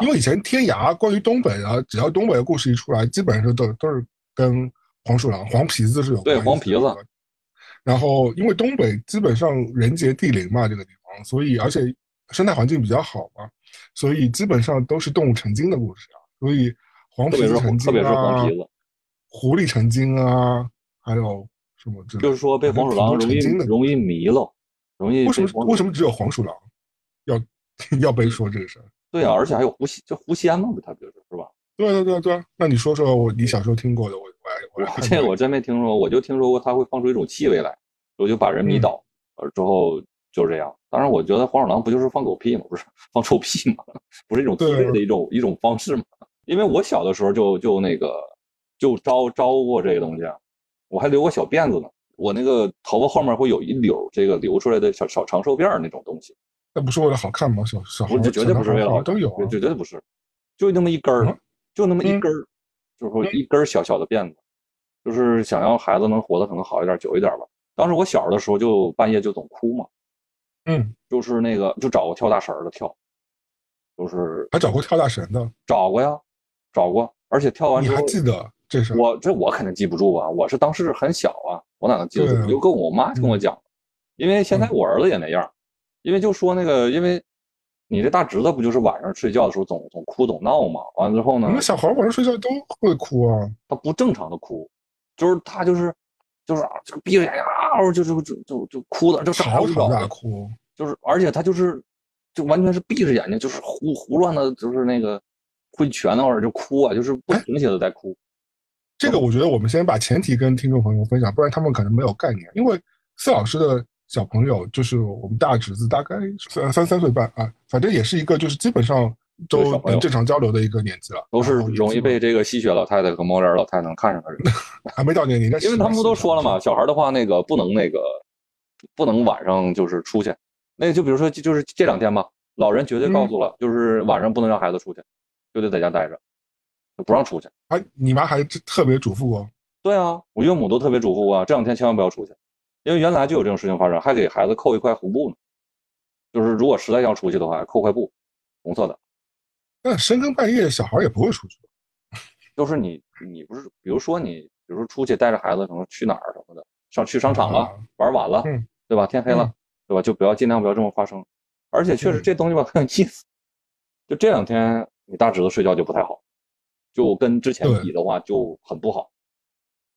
因为以前天涯关于东北啊，只要东北的故事一出来，基本上都都是跟黄鼠狼、黄皮子是有对黄皮子。然后因为东北基本上人杰地灵嘛，这个地方，所以而且生态环境比较好嘛。所以基本上都是动物成精的故事啊，所以黄皮子成精啊，狐狸成精啊，还有什么？就是说被黄鼠狼容易容易迷了，容易为什么为什么只有黄鼠狼要 <laughs> 要被说这个事儿？对啊，而且还有狐仙，就狐仙嘛，不就是是吧？对对对对，那你说说我你小时候听过的，我我我这个我真没听说，我就听说过它会放出一种气味来，我就把人迷倒，呃，之后就是这样。当然，我觉得黄鼠狼不就是放狗屁吗？不是放臭屁吗？<laughs> 不是一种自卫的一种一种方式吗？因为我小的时候就就那个就招招过这个东西，我还留过小辫子呢。我那个头发后面会有一绺这个流出来的小小长寿辫那种东西。那不是为了好看吗？小小孩绝对不是为了好看，都有，绝对不是，就那么一根儿，就那么一根儿，就是说一根小小的辫子，就是想要孩子能活得可能好一点、久一点吧。当时我小的时候就半夜就总哭嘛，嗯，就是那个就找过跳大神的跳，就是还找过跳大神的，找过呀，找过，而且跳完之后你还记得这是我这我肯定记不住啊，我是当时很小啊，我哪能记得住？就跟我妈跟我讲，因为现在我儿子也那样。因为就说那个，因为你这大侄子不就是晚上睡觉的时候总总哭总闹嘛？完了之后呢？那小孩晚上睡觉都会哭啊。他不正常的哭，就是他就是就是啊，就闭着眼睛啊，就就就就就哭的，就吵吵的哭。就是而且他就是就完全是闭着眼睛，就是胡胡乱的，就是那个挥拳那会儿就哭啊，就是不停歇的在哭。这个我觉得我们先把前提跟听众朋友分享，不然他们可能没有概念。因为四老师的。小朋友就是我们大侄子，大概三三三岁半啊，反正也是一个就是基本上都能正常交流的一个年纪了，都是容易被这个吸血老太太和猫脸老太太能看上的人，<laughs> 还没到年龄，因为他们不都说了嘛，小孩的话那个不能那个不能晚上就是出去，那就比如说就是这两天吧，老人绝对告诉了，就是晚上不能让孩子出去，就得在家待着，不让出去。哎，你妈还特别嘱咐过？对啊，我岳母都特别嘱咐过，这两天千万不要出去。因为原来就有这种事情发生，还给孩子扣一块红布呢。就是如果实在要出去的话，扣块布，红色的。那深更半夜，小孩也不会出去。就是你，你不是，比如说你，比如说出去带着孩子，可能去哪儿什么的，上去商场了，玩晚了，对吧？天黑了，对吧？就不要尽量不要这么发生。而且确实这东西吧很有意思。就这两天，你大侄子睡觉就不太好，就跟之前比的话就很不好。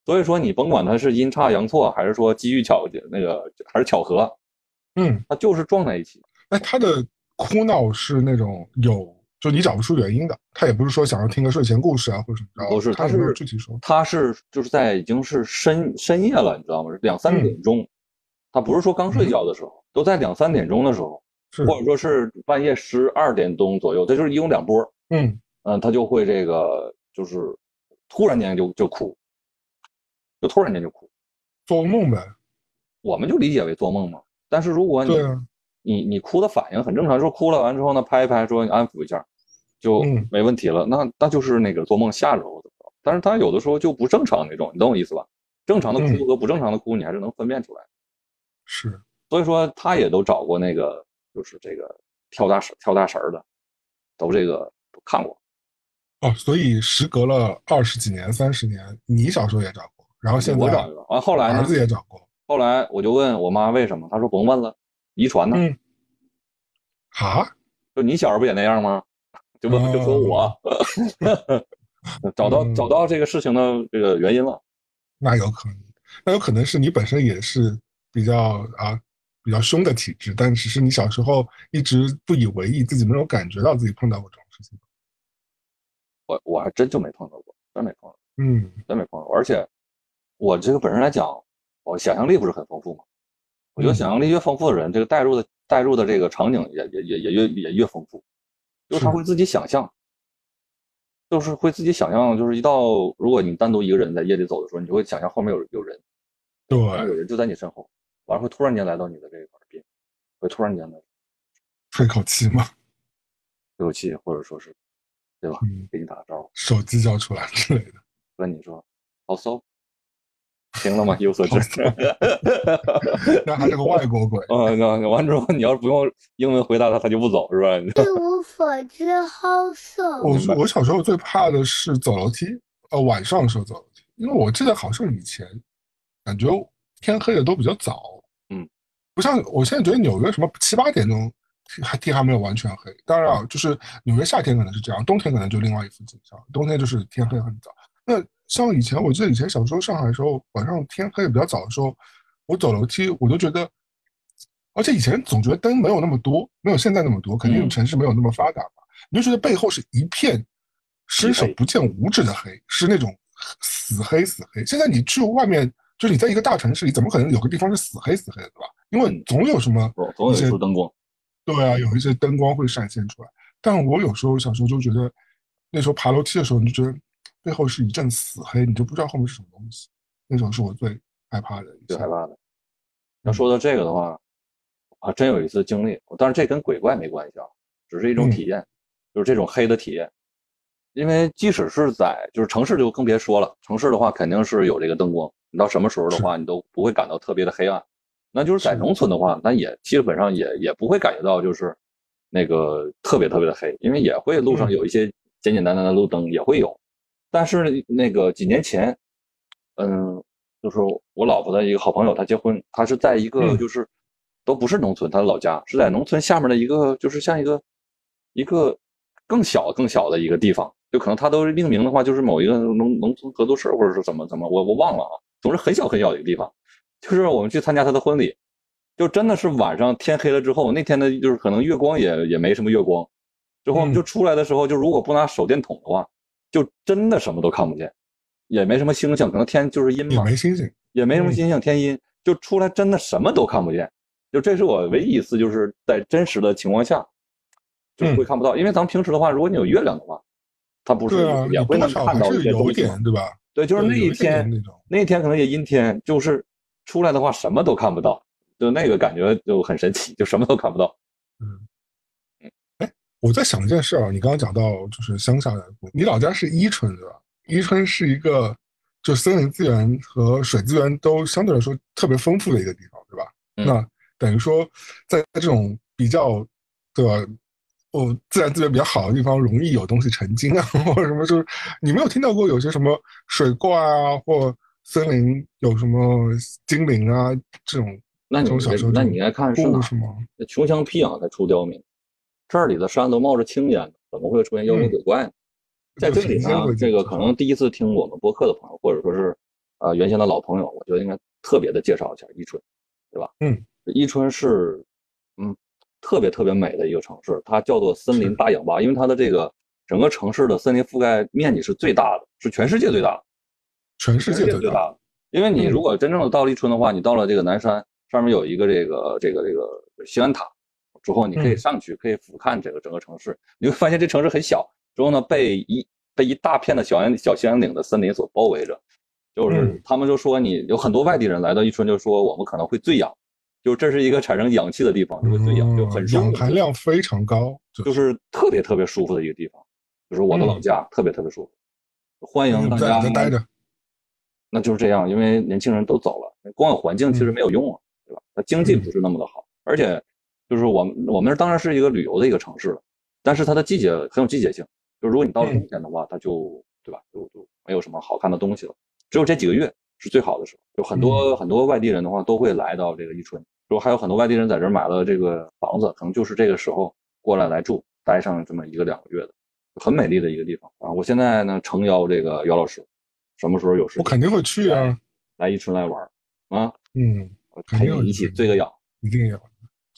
所以说，你甭管他是阴差阳错，还是说机遇巧那个，还是巧合，嗯，他就是撞在一起。哎，他的哭闹是那种有，就你找不出原因的。他也不是说想要听个睡前故事啊，或者什么。不是，他是具体说，他是就是在已经是深深夜了，你知道吗？两三点钟，他不是说刚睡觉的时候，都在两三点钟的时候，或者说是半夜十二点钟左右，这就是一共两波。嗯嗯，他就会这个，就是突然间就就哭。就突然间就哭，做梦呗，我们就理解为做梦嘛。但是如果你你你哭的反应很正常，说哭了完之后呢，拍一拍，说你安抚一下，就没问题了。那那就是那个做梦吓着我怎么着？但是他有的时候就不正常那种，你懂我意思吧？正常的哭和不正常的哭，你还是能分辨出来。是，所以说他也都找过那个，就是这个跳大神跳大神的，都这个都看过。哦，所以时隔了二十几年、三十年，你小时候也找过。然后现在我找一个，完后来儿子也找过。后来我就问我妈为什么，她说甭问了，遗传呢。嗯。啊？就你小时候不也那样吗？就问就说我 <laughs> 找到找到这个事情的这个原因了。那有可能，那有可能是你本身也是比较啊比较凶的体质，但只是你小时候一直不以为意，自己没有感觉到自己碰到过这种事情。我我还真就没碰到过，真没碰到。嗯，真没碰到，而且。我这个本身来讲，我想象力不是很丰富嘛。我觉得想象力越丰富的人，这个代入的代入的这个场景也也也也越也越丰富，就是他会自己想象，就是会自己想象，就是一到如果你单独一个人在夜里走的时候，你就会想象后面有有人，对，有人就在你身后，完了会突然间来到你的这个耳边，会突然间的 <laughs> 吹口气吗？吹口气，或者说是，对吧？给你打个招呼，手机叫出来之类的，问你说好搜。行了吗？<laughs> 有所指。<laughs> 那还是个外国鬼。嗯，那完之后，你要是不用英文回答他，他就不走，是吧？<laughs> 一无所知，好色。我我小时候最怕的是走楼梯，呃，晚上的时候走楼梯，因为我记得好像以前感觉天黑的都比较早，嗯，不像我现在觉得纽约什么七八点钟还天还没有完全黑。当然啊，就是纽约夏天可能是这样，冬天可能就另外一副景象。冬天就是天黑很早。那像以前，我记得以前小时候上海的时候，晚上天黑的比较早的时候，我走楼梯，我都觉得，而且以前总觉得灯没有那么多，没有现在那么多，肯定城市没有那么发达嘛，你就觉得背后是一片伸手不见五指的黑，是那种死黑死黑。现在你去外面，就是你在一个大城市里，怎么可能有个地方是死黑死黑的，对吧？因为总有什么，总有一些灯光。对啊，有一些灯光会闪现出来。但我有时候小时候就觉得，那时候爬楼梯的时候，你就觉得背后是一阵死黑，你就不知道后面是什么东西。那种是我最害怕的，最害怕的。要说到这个的话，啊，真有一次经历，但是这跟鬼怪没关系啊，只是一种体验，就是这种黑的体验。因为即使是在就是城市就更别说了，城市的话肯定是有这个灯光，你到什么时候的话，你都不会感到特别的黑暗。那就是在农村的话，那也基本上也也不会感觉到就是那个特别特别的黑，因为也会路上有一些简简单单的路灯也会有。但是那个几年前，嗯，就是我老婆的一个好朋友，她结婚，她是在一个就是都不是农村，她的老家是在农村下面的一个就是像一个一个更小更小的一个地方，就可能他都命名的话就是某一个农农村合作社或者是怎么怎么，我我忘了啊，总是很小很小的一个地方。就是我们去参加他的婚礼，就真的是晚上天黑了之后，那天呢就是可能月光也也没什么月光，之后我们就出来的时候，就如果不拿手电筒的话，就真的什么都看不见，也没什么星星，可能天就是阴嘛，也没星星，也没什么星星，天阴，就出来真的什么都看不见，就这是我唯一一次就是在真实的情况下，就会看不到，因为咱们平时的话，如果你有月亮的话，它不是也会能看到一些东西，对吧？对，就是那一天，那一天可能也阴天，就是。出来的话什么都看不到，就那个感觉就很神奇，就什么都看不到。我在想一件事啊，你刚刚讲到就是乡下的，你老家是伊春对吧？伊春是一个就森林资源和水资源都相对来说特别丰富的一个地方，对吧？那等于说在这种比较对吧，哦，自然资源比较好的地方，容易有东西成精啊，<laughs> 或者什么，就是你没有听到过有些什么水怪啊，或森林有什么精灵啊？这种那你那你应该看是哪？那穷乡僻壤才出刁民，这里的山都冒着青烟，怎么会出现妖魔鬼怪呢？在这里呢，这个可能第一次听我们播客的朋友，或者说是啊原先的老朋友，我觉得应该特别的介绍一下伊春，对吧？嗯，伊春是嗯特别特别美的一个城市，它叫做森林大氧吧，因为它的这个整个城市的森林覆盖面积是最大的，是全世界最大的。全世界最大的，因为你如果真正的到了伊春的话，你到了这个南山上面有一个这个这个这个兴安塔，之后你可以上去，可以俯瞰这个整个城市，你会发现这城市很小，之后呢被一被一大片的小安小兴安岭的森林所包围着，就是他们就说你有很多外地人来到伊春，就说我们可能会醉氧，就这是一个产生氧气的地方，就会醉氧，就很氧含量非常高，就是特别特别舒服的一个地方，就是我的老家，特别特别舒服，欢迎大家待着。那就是这样，因为年轻人都走了，光有环境其实没有用啊，对吧？它经济不是那么的好，而且就是我们我们当然是一个旅游的一个城市了，但是它的季节很有季节性，就如果你到了冬天的话，它就对吧，就就没有什么好看的东西了。只有这几个月是最好的时候，有很多很多外地人的话都会来到这个伊春，如果还有很多外地人在这儿买了这个房子，可能就是这个时候过来来住，待上这么一个两个月的，很美丽的一个地方啊！我现在呢诚邀这个姚老师。什么时候有时我肯定会去啊！来伊春来玩啊！嗯，陪你一起醉个氧，一定要。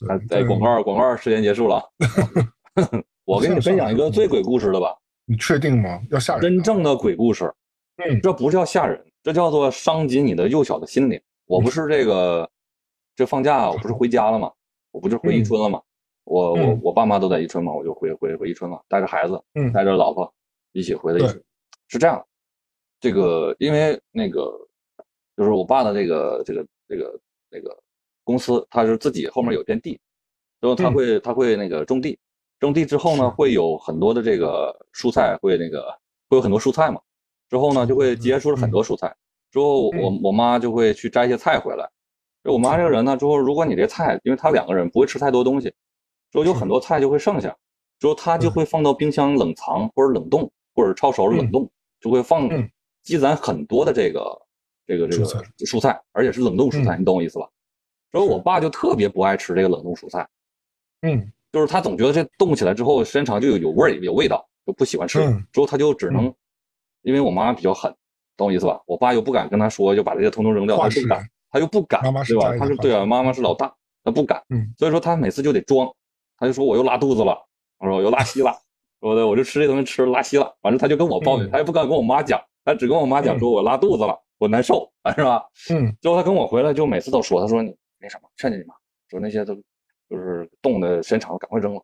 来，在广告广告时间结束了。<laughs> <laughs> 我给你分享一个最鬼故事的吧。你确定吗？要吓人？真正的鬼故事。嗯，这不叫吓人，这叫做伤及你的幼小的心灵。我不是这个，这放假我不是回家了吗？我不就回宜春了吗？我我我爸妈都在宜春嘛，我就回回回宜春了，带着孩子，带着老婆一起回的伊春。是这样。这个，因为那个，就是我爸的这个这个这个那个公司，他是自己后面有片地，然后他会他会那个种地，种地之后呢，会有很多的这个蔬菜，会那个会有很多蔬菜嘛，之后呢就会结出了很多蔬菜，之后我我妈就会去摘一些菜回来，就我妈这个人呢，之后如果你这菜，因为她两个人不会吃太多东西，之后有很多菜就会剩下，之后她就会放到冰箱冷藏或者冷冻或者抄手冷冻，就会放。积攒很多的这个这个这个蔬菜，而且是冷冻蔬菜，你懂我意思吧？然后我爸就特别不爱吃这个冷冻蔬菜，嗯，就是他总觉得这冻起来之后时间长就有有味儿有味道，就不喜欢吃。之后他就只能，因为我妈比较狠，懂我意思吧？我爸又不敢跟他说，就把这些通通扔掉，他不敢，他又不敢，对吧？他是对啊，妈妈是老大，他不敢，嗯，所以说他每次就得装，他就说我又拉肚子了，我说我又拉稀了，<laughs> 说的我就吃这东西吃拉稀了，反正他就跟我抱怨，他也不敢跟我妈讲。他只跟我妈讲说我拉肚子了，我难受啊，<laughs> 是吧？嗯。之后他跟我回来就每次都说，他说你那什么，劝劝你妈，说那些都就是冻的时间长了，赶快扔了。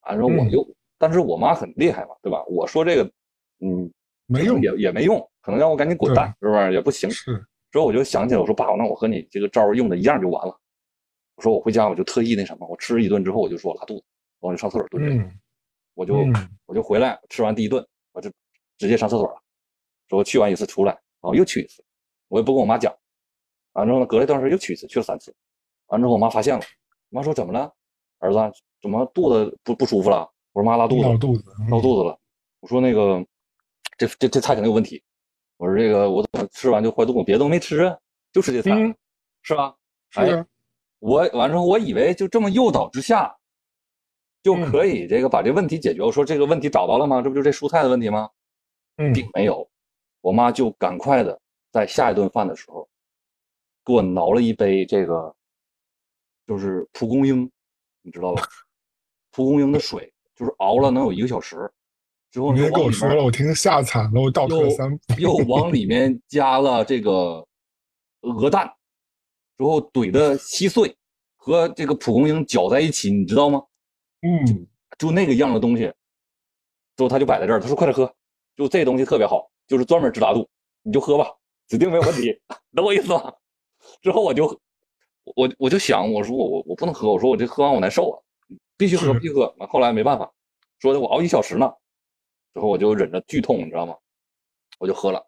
啊，然后我就，但是我妈很厉害嘛，对吧？我说这个，嗯，没用，也也没用，可能让我赶紧滚蛋，是不是？也不行。是。之后我就想起来，我说爸，那我和你这个招用的一样就完了。我说我回家我就特意那什么，我吃一顿之后我就说拉肚子，我就上厕所蹲着。我就我就回来吃完第一顿，我就直接上厕所了。说我去完一次出来，然后又去一次，我也不跟我妈讲。完之后呢，隔了一段时间又去一次，去了三次。完之后我妈发现了，我妈说怎么了，儿子怎么肚子不不舒服了？我说妈拉肚子，闹肚子，闹肚子了。我说那个这这这菜肯定有问题。我说这个我怎么吃完就坏肚子？别的都没吃啊，就吃这菜，是吧？是。我完之后我以为就这么诱导之下。就可以这个把这问题解决。我说这个问题找到了吗？这不就这蔬菜的问题吗？嗯，并没有。我妈就赶快的在下一顿饭的时候，给我熬了一杯这个，就是蒲公英，你知道吧？蒲公英的水，就是熬了能有一个小时。之后你别跟我说了，我听吓惨了，我倒退三步。<laughs> 又往里面加了这个鹅蛋，之后怼的稀碎，和这个蒲公英搅在一起，你知道吗？嗯，就那个样的东西，之后他就摆在这儿。他说：“快点喝，就这东西特别好，就是专门治拉肚，你就喝吧，指定没有问题，<laughs> 懂我意思吗？”之后我就，我我就想，我说我我我不能喝，我说我这喝完我难受啊，必须喝必须喝。后来没办法，说的我熬一小时呢，之后我就忍着剧痛，你知道吗？我就喝了。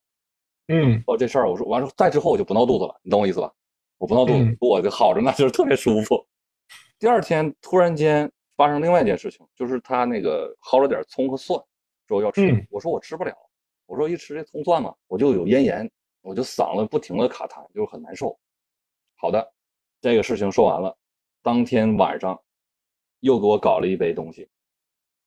嗯，哦，这事儿我说完了，再之后我就不闹肚子了，你懂我意思吧？我不闹肚子，我就好着呢，<laughs> 就是特别舒服。第二天突然间。发生另外一件事情，就是他那个薅了点葱和蒜，说要吃。我说我吃不了，我说一吃这葱蒜嘛，我就有咽炎，我就嗓子不停的卡痰，就是很难受。好的，这个事情说完了，当天晚上又给我搞了一杯东西，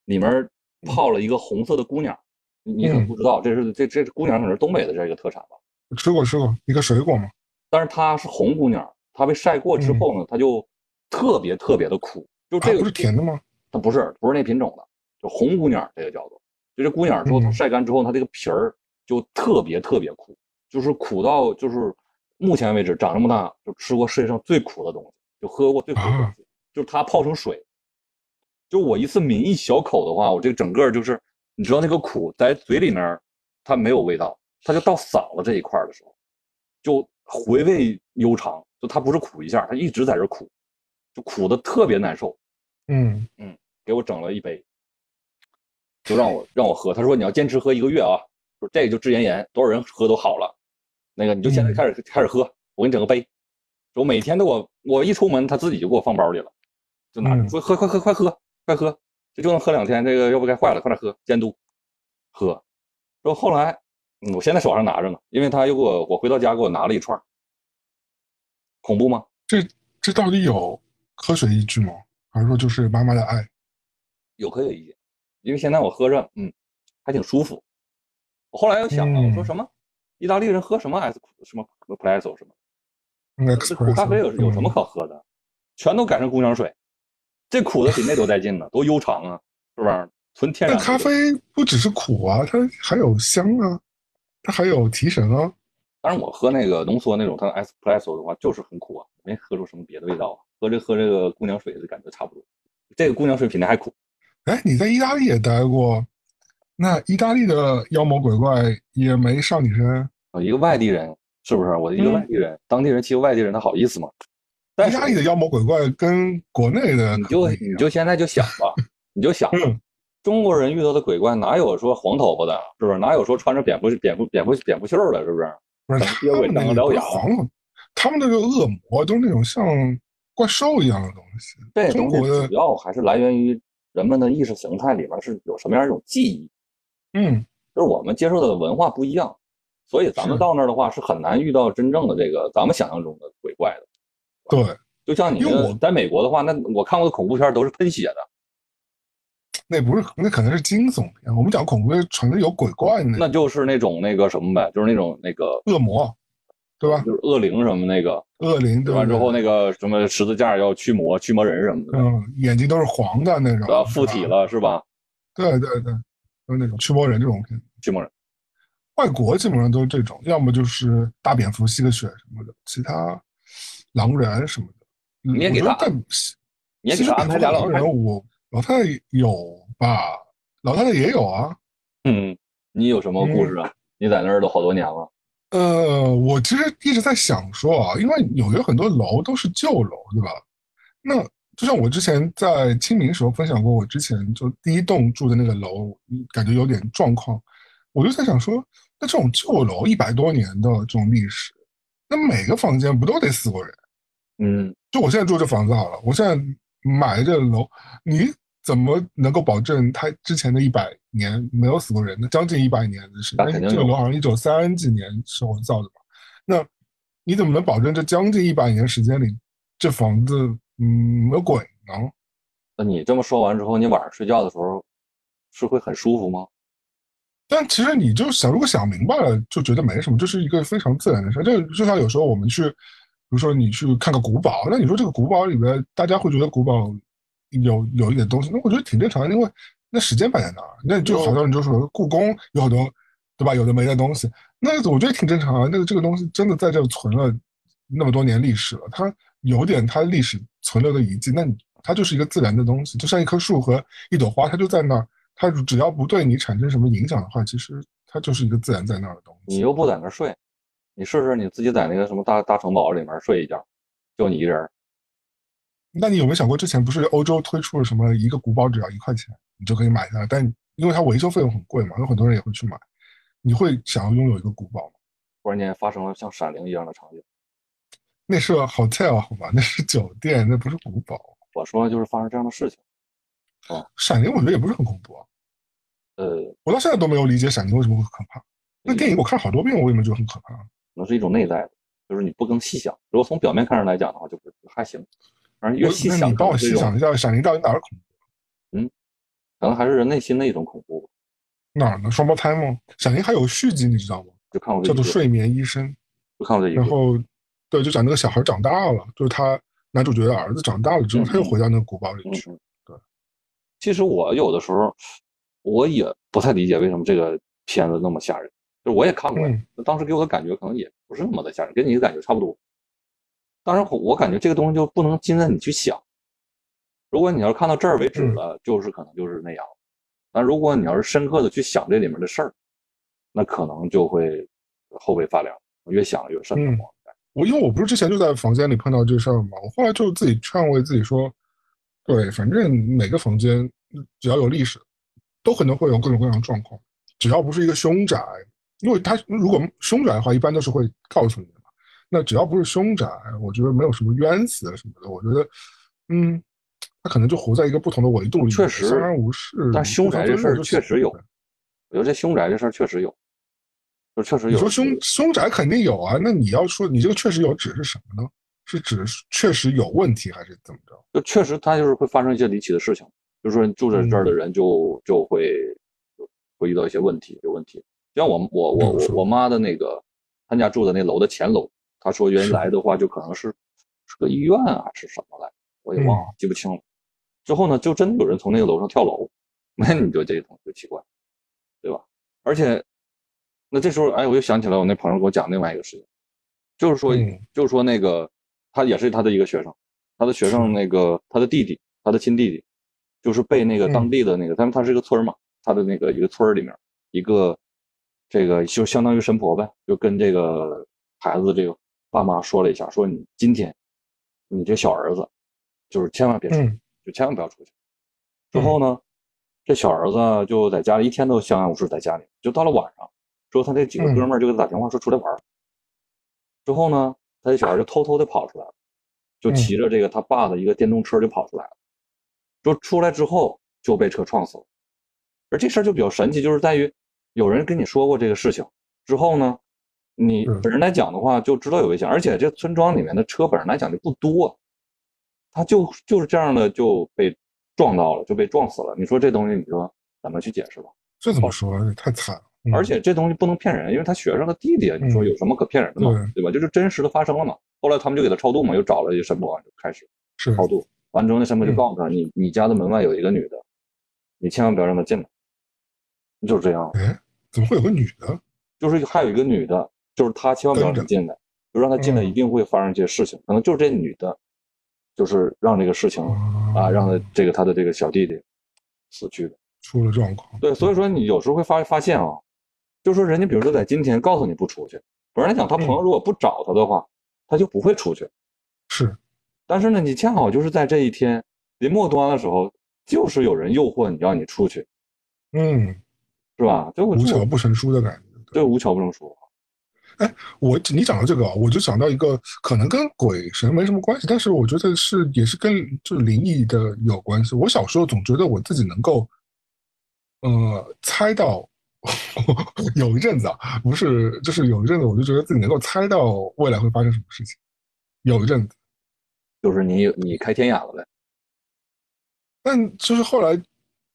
里面泡了一个红色的姑娘，你可能不知道，这是这这姑娘可能是东北的这个特产吧？吃过吃过，一个水果嘛。但是它是红姑娘，它被晒过之后呢，它就特别特别的苦。就这个不是甜的吗？它不是，不是那品种的，就红姑娘这个叫做。就这姑娘之后，它晒干之后，它这个皮儿就特别特别苦，就是苦到就是目前为止长这么大就吃过世界上最苦的东西，就喝过最苦的东西，就是它泡成水。就我一次抿一小口的话，我这个整个就是，你知道那个苦在嘴里面它没有味道，它就到嗓子这一块的时候，就回味悠长。就它不是苦一下，它一直在这苦。就苦的特别难受，嗯嗯，给我整了一杯，就让我让我喝。他说你要坚持喝一个月啊，说这个就治咽炎，多少人喝都好了。那个你就现在开始开始喝，我给你整个杯。我每天都我我一出门，他自己就给我放包里了，就拿着说喝快喝快喝快喝，这就能喝两天。这个要不该坏了，快点喝，监督喝。说后来，嗯，我现在手上拿着呢，因为他又给我我回到家给我拿了一串，恐怖吗？这这到底有？科学依据吗？还是说就是妈妈的爱？有科学依据，因为现在我喝着，嗯，还挺舒服。我后来又想了，我说什么？意大利人喝什么 S 什么 Espresso 什么？这苦咖啡有有什么可喝的？全都改成姑娘水，这苦的比那都带劲呢，多悠长啊，是不是？纯天然。咖啡不只是苦啊，它还有香啊，它还有提神啊。当然，我喝那个浓缩那种，它 Espresso 的话就是很苦啊，没喝出什么别的味道啊。喝这喝这个姑娘水的感觉差不多，这个姑娘水比那还苦。哎，你在意大利也待过，那意大利的妖魔鬼怪也没上你身啊？一个外地人是不是？我一个外地人，当地人欺负外地人，他好意思吗？但意大利的妖魔鬼怪跟国内的，你就你就现在就想吧，你就想，中国人遇到的鬼怪哪有说黄头发的，是不是？哪有说穿着蝙蝠蝙蝠蝙蝠蝙蝠袖的，是不是？不是，他们那个黄，他们那个恶魔都是那种像。怪兽一样的东西，这东西主要还是来源于人们的意识形态里面是有什么样一种记忆，嗯，就是我们接受的文化不一样，所以咱们到那儿的话是很难遇到真正的这个咱们想象中的鬼怪的。对，就像你在美国的话，那我看过的恐怖片都是喷血的，那不是，那可能是惊悚片。我们讲恐怖片，纯是有鬼怪的，那就是那种那个什么呗，就是那种那个恶魔。对吧？就是恶灵什么那个恶灵，对吧之后那个什么十字架要驱魔驱魔人什么的，嗯，眼睛都是黄的那种，附体了是吧？对对对，就是那种驱魔人这种片。驱魔人，外国基本上都是这种，要么就是大蝙蝠吸个血什么的，其他狼人什么的。你也给他，你也给他安排俩狼人，我老太太有吧？老太太也有啊。嗯，你有什么故事啊？你在那儿都好多年了。呃，我其实一直在想说啊，因为纽约很多楼都是旧楼，对吧？那就像我之前在清明时候分享过，我之前就第一栋住的那个楼，感觉有点状况，我就在想说，那这种旧楼一百多年的这种历史，那每个房间不都得死过人？嗯，就我现在住这房子好了，我现在买这楼，你。怎么能够保证它之前的一百年没有死过人呢？将近一百年的时间，这个楼好像一九三几年时候造的吧？那你怎么能保证这将近一百年时间里，这房子嗯没有鬼呢？那你这么说完之后，你晚上睡觉的时候是会很舒服吗？但其实你就想，如果想明白了，就觉得没什么，这是一个非常自然的事。就就像有时候我们去，比如说你去看个古堡，那你说这个古堡里边，大家会觉得古堡。有有一点东西，那我觉得挺正常的，因为那时间摆在那儿，那就好多人就说故宫有很多，对吧？有的没的东西，那我觉得挺正常啊。那个这个东西真的在这存了那么多年历史了，它有点它历史存留的遗迹，那它就是一个自然的东西，就像一棵树和一朵花，它就在那儿，它只要不对你产生什么影响的话，其实它就是一个自然在那儿的东西。你又不在那儿睡，你试试你自己在那个什么大大城堡里面睡一觉，就你一人。那你有没有想过，之前不是欧洲推出了什么一个古堡只要一块钱，你就可以买下来？但因为它维修费用很贵嘛，有很多人也会去买。你会想要拥有一个古堡吗？突然间发生了像《闪灵》一样的场景。那是 hotel 好吧？那是酒店，那不是古堡。我说的就是发生这样的事情。哦，《闪灵》我觉得也不是很恐怖啊。呃，我到现在都没有理解《闪灵》为什么会可怕。那电影我看好多遍，我为什么觉得很可怕？可能是一种内在的，就是你不更细想。如果从表面看上来讲的话，就还行。反正越细想，你帮我细想一下，《闪灵》到底哪儿恐怖？嗯，可能还是人内心的一种恐怖。哪儿呢？双胞胎吗？《闪灵》还有续集，你知道吗？就看过叫做《睡眠医生》，就看过这一个。然后，对，就讲那个小孩长大了，就是他男主角的儿子长大了之后，他又回到那个古堡里去。对，其实我有的时候我也不太理解为什么这个片子那么吓人，就我也看过，当时给我的感觉可能也不是那么的吓人，跟你的感觉差不多。当然，我感觉这个东西就不能禁在你去想。如果你要是看到这儿为止了，就是可能就是那样。但如果你要是深刻的去想这里面的事儿，那可能就会后背发凉，越想越瘆得慌。我因为我不是之前就在房间里碰到这事儿嘛，我后来就自己劝慰自己说，对，反正每个房间只要有历史，都可能会有各种各样的状况。只要不是一个凶宅，因为他如果凶宅的话，一般都是会告诉你的嘛。那只要不是凶宅，我觉得没有什么冤死什么的。我觉得，嗯，他可能就活在一个不同的维度里，确实相安无事。但凶宅这事儿确实有，我觉得这凶宅这事儿确实有，就确实有。你说凶凶宅肯定有啊？那你要说你这个确实有，指是什么呢？是指确实有问题，还是怎么着？就确实他就是会发生一些离奇的事情，就是说住在这儿的人就就会会遇到一些问题，有问题。像我我我我我妈的那个，她家住的那楼的前楼。她说：“原来的话就可能是是个医院啊，是什么来？我也忘了，记不清了。之后呢，就真的有人从那个楼上跳楼，<laughs> 那你就这东西就奇怪，对吧？而且，那这时候，哎，我又想起来，我那朋友给我讲另外一个事情，就是说，就是说那个他也是他的一个学生，他的学生那个他的弟弟，他的亲弟弟，就是被那个当地的那个，他们他是一个村嘛，他的那个一个村里面一个这个就相当于神婆呗，就跟这个孩子这个。”爸妈说了一下，说你今天，你这小儿子，就是千万别出去，就千万不要出去。之后呢，这小儿子就在家里一天都相安无事，在家里。就到了晚上，之后他这几个哥们儿就给他打电话说出来玩。之后呢，他这小孩就偷偷的跑出来了，就骑着这个他爸的一个电动车就跑出来了。就出来之后就被车撞死了。而这事儿就比较神奇，就是在于有人跟你说过这个事情之后呢。你本人来讲的话，就知道有危险，而且这村庄里面的车本身来讲就不多，他就就是这样的就被撞到了，就被撞死了。你说这东西，你说怎么去解释吧？这怎么说？太惨了。而且这东西不能骗人，因为他学生的弟弟，你说有什么可骗人的吗？对吧？就是真实的发生了嘛。后来他们就给他超度嘛，又找了一个神婆就开始超度。完之后，那神婆就告诉他：“你你家的门外有一个女的，你千万不要让她进来。”就是这样。哎，怎么会有个女的？<laughs> 就是还有一个女的，就是她千万不要让她进来，就让她进来一定会发生这些事情，可能就是这女的，就是让这个事情啊，让她这个她的这个小弟弟死去的，出了状况。对，所以说你有时候会发发现啊，就说人家比如说在今天告诉你不出去，本来想他朋友如果不找他的话，他就不会出去。是，但是呢，你恰好就是在这一天临末端的时候，就是有人诱惑你，让你出去。嗯。是吧？就无巧不成书的感觉，对，无巧不成书。哎，我你讲到这个，我就想到一个可能跟鬼神没什么关系，但是我觉得是也是跟就是灵异的有关系。我小时候总觉得我自己能够，呃，猜到 <laughs> 有一阵子啊，不是，就是有一阵子我就觉得自己能够猜到未来会发生什么事情。有一阵子，就是你你开天眼了呗。但就是后来。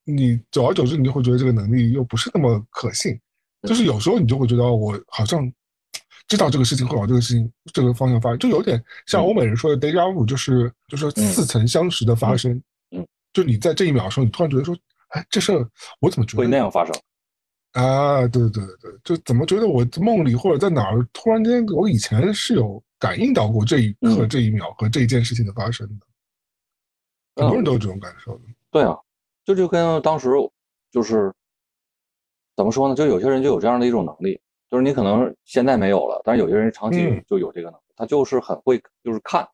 你久而久之，你就会觉得这个能力又不是那么可信，就是有时候你就会觉得我好像 <tsk> 知道这个事情会往这个事情这个方向发展，就有点像欧美人说的 deja vu，就是就是似曾相识的发生。嗯，就你在这一秒的时候，你突然觉得说，哎，这事儿我怎么觉得会那样发生？啊，对对对对，就怎么觉得我梦里或者在哪儿，突然间我以前是有感应到过这一刻、这一秒和这一件事情的发生的。很多人都有这种感受的。对啊。就就跟当时就是怎么说呢？就有些人就有这样的一种能力，就是你可能现在没有了，但是有些人长期就有这个能力，他就是很会就是看，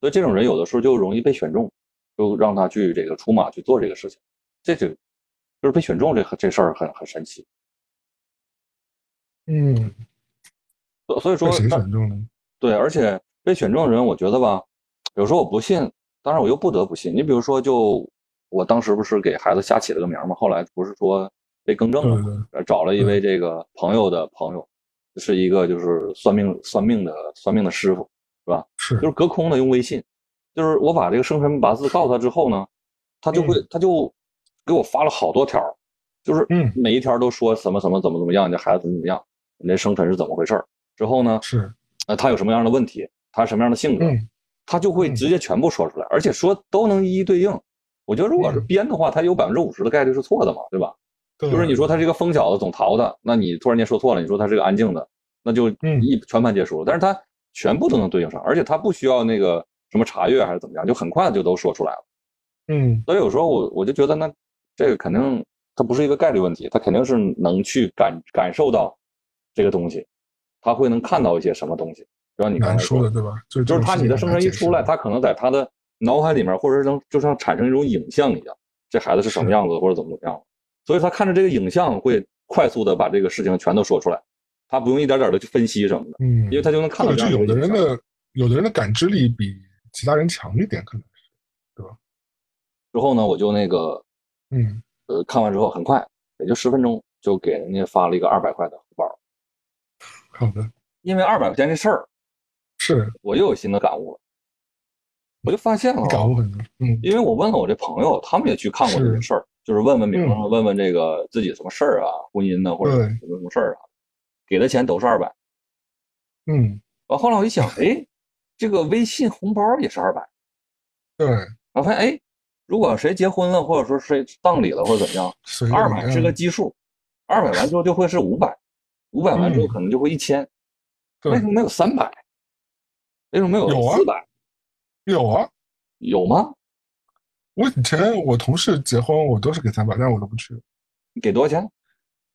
所以这种人有的时候就容易被选中，就让他去这个出马去做这个事情，这就就是被选中这这事儿很很神奇。嗯，所以说谁选中了？对，而且被选中的人，我觉得吧，有时候我不信，当然我又不得不信。你比如说就。我当时不是给孩子瞎起了个名嘛，后来不是说被更正了嘛？找了一位这个朋友的朋友，是一个就是算命算命的算命的师傅，是吧？是，就是隔空的用微信，就是我把这个生辰八字告诉他之后呢，他就会他就给我发了好多条，就是每一条都说什么什么怎么怎么样，你这孩子怎么怎么样，你的生辰是怎么回事之后呢，是，呃，他有什么样的问题，他什么样的性格，他就会直接全部说出来，而且说都能一一对应。我觉得如果是编的话，他有百分之五十的概率是错的嘛，对吧？就是你说他是一个疯小子，总逃的，那你突然间说错了，你说他是个安静的，那就一全盘皆输了。但是他全部都能对应上，而且他不需要那个什么查阅还是怎么样，就很快就都说出来了。嗯，所以有时候我我就觉得，那这个肯定他不是一个概率问题，他肯定是能去感感受到这个东西，他会能看到一些什么东西。就像你刚才说的，对吧？就就是他你的生成一出来，他可能在他的。脑海里面，或者是能就像产生一种影像一样，这孩子是什么样子，或者怎么怎么样，所以他看着这个影像会快速的把这个事情全都说出来，他不用一点点的去分析什么的，嗯，因为他就能看到。就有的人的有的人的感知力比其他人强一点，可能是，对吧？之后呢，我就那个，嗯，呃，看完之后很快，也就十分钟，就给人家发了一个二百块的。好的，因为二百块钱这事儿，是。我又有新的感悟了。我就发现了，感悟很多，嗯，因为我问了我这朋友，他们也去看过这个事儿，就是问问名，问问这个自己什么事儿啊，婚姻呢，或者什么什么事儿啊，给的钱都是二百，嗯，完后来我一想，哎，这个微信红包也是二百，对，我发现，哎，如果谁结婚了，或者说谁葬礼了，或者怎么样，二百是个基数，二百完之后就会是五百，五百万之后可能就会一千，为什么没有三百？为什么没有四百？有啊，有吗？我以前我同事结婚，我都是给三百，但是我都不去。你给多少钱？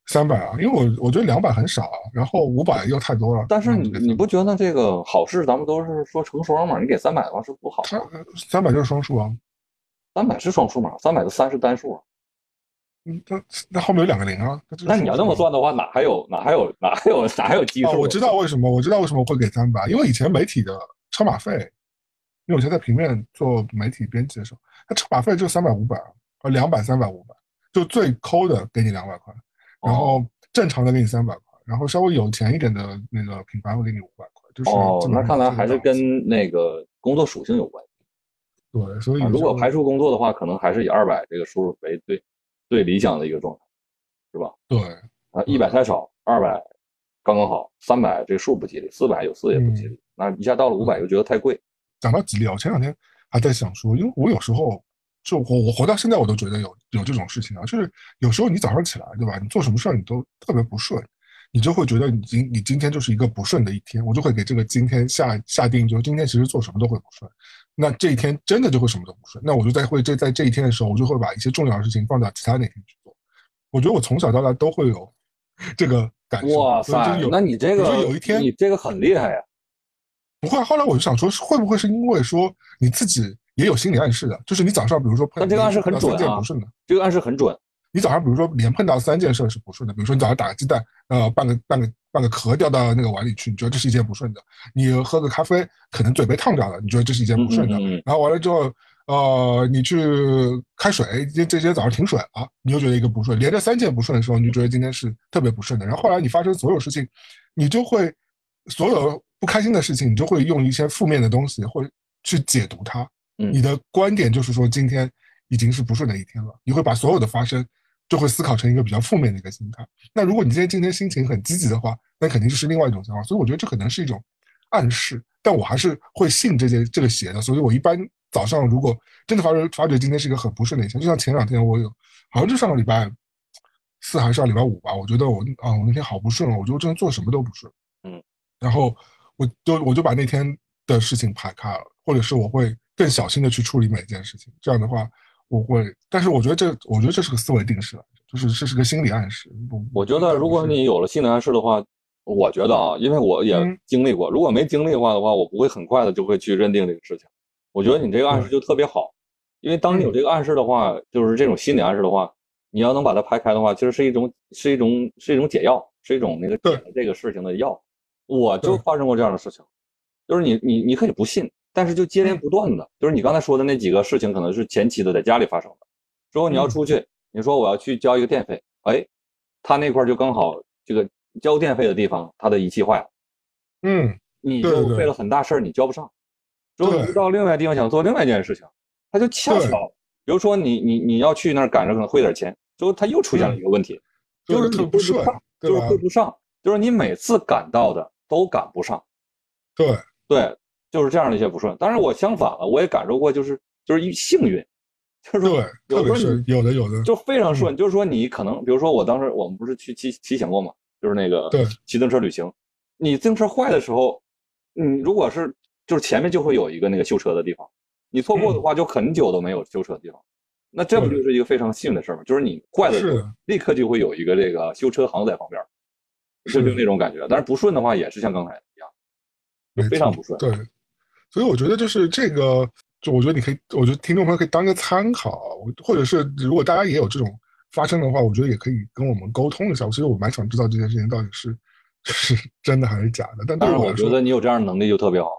三百啊，因为我我觉得两百很少，然后五百又太多了。但是你你不觉得这个好事，咱们都是说成双嘛？你给三百的话是不好。三百就是双数啊。三百是双数嘛？三百的三是单数啊。嗯，那那后面有两个零啊。那你要这么算的话，哪还有哪还有哪还有哪还有基数？我知道为什么，我知道为什么会给三百，因为以前媒体的车马费。因为我现在平面做媒体编辑的时候，他车马费就三百五百啊，两百三百五百，就最抠的给你两百块，然后正常的给你三百块，然后稍微有钱一点的那个品牌会给你五百块。就是哦，那看来还是跟那个工作属性有关系。对，所以如果排除工作的话，可能还是以二百这个数为最最理想的一个状态，是吧？对啊，一百太少，二百刚刚好，三百这数不吉利，四百有四也不吉利，那一下到了五百又觉得太贵。讲到吉利，我前两天还在想说，因为我有时候就我我活到现在，我都觉得有有这种事情啊，就是有时候你早上起来，对吧？你做什么事儿你都特别不顺，你就会觉得你今你今天就是一个不顺的一天，我就会给这个今天下下定，就是今天其实做什么都会不顺，那这一天真的就会什么都不顺，那我就在会这在这一天的时候，我就会把一些重要的事情放到其他那天去做。我觉得我从小到大都会有 <laughs> 这个感受。哇塞，那你这个有一天你这个很厉害呀。不会，后来我就想说，会不会是因为说你自己也有心理暗示的，就是你早上比如说碰这个暗示很准啊，不顺的，这个暗示很准。你早上比如说连碰到三件事是不顺的，比如说你早上打个鸡蛋，呃，半个半个半个壳掉到那个碗里去，你觉得这是一件不顺的；你喝个咖啡，可能嘴被烫着了，你觉得这是一件不顺的。然后完了之后，呃，你去开水，这这天早上停水了，你又觉得一个不顺。连着三件不顺的时候，你就觉得今天是特别不顺的。然后后来你发生所有事情，你就会所有不开心的事情，你就会用一些负面的东西或去解读它。你的观点就是说今天已经是不顺的一天了，你会把所有的发生。就会思考成一个比较负面的一个心态。那如果你今天今天心情很积极的话，那肯定就是另外一种想法。所以我觉得这可能是一种暗示，但我还是会信这些这个邪的。所以我一般早上如果真的发觉发觉今天是一个很不顺的一天，就像前两天我有，好像就上个礼拜四还是上礼拜五吧，我觉得我啊我那天好不顺哦，我觉得真的做什么都不顺。嗯，然后我就我就把那天的事情排开了，或者是我会更小心的去处理每一件事情。这样的话。我会，但是我觉得这，我觉得这是个思维定式，就是这是个心理暗示。我觉得如果你有了心理暗示的话，我觉得啊，因为我也经历过，如果没经历的话的话，我不会很快的就会去认定这个事情。我觉得你这个暗示就特别好，因为当你有这个暗示的话，就是这种心理暗示的话，你要能把它排开的话，其实是一种是一种是一种解药，是一种那个解这个事情的药。我就发生过这样的事情，就是你你你可以不信。但是就接连不断的，就是你刚才说的那几个事情，可能是前期的在家里发生的。之后你要出去，你说我要去交一个电费，哎，他那块就刚好这个交电费的地方，他的仪器坏了，嗯，你就费了很大事儿，你交不上。之后你到另外地方想做另外一件事情，他就恰巧，比如说你你你要去那儿赶着可能汇点钱，之后他又出现了一个问题，就是你不顺，就是汇不上，就是你每次赶到的都赶不上。对对。就是这样的一些不顺，当然我相反了，我也感受过，就是就是一幸运，就是说有的有的有的。就非常顺，就是说你可能比如说我当时我们不是去骑骑行过嘛，就是那个对骑自行车旅行，你自行车坏的时候，你如果是就是前面就会有一个那个修车的地方，你错过的话就很久都没有修车的地方，那这不就是一个非常幸运的事儿吗？就是你坏了立刻就会有一个这个修车行在旁边，是就那种感觉。但是不顺的话也是像刚才一样，就非常不顺。对。所以我觉得就是这个，就我觉得你可以，我觉得听众朋友可以当个参考，或者是如果大家也有这种发生的话，我觉得也可以跟我们沟通一下。其实我蛮想知道这件事情到底是是真的还是假的。但当然，我觉得你有这样的能力就特别好。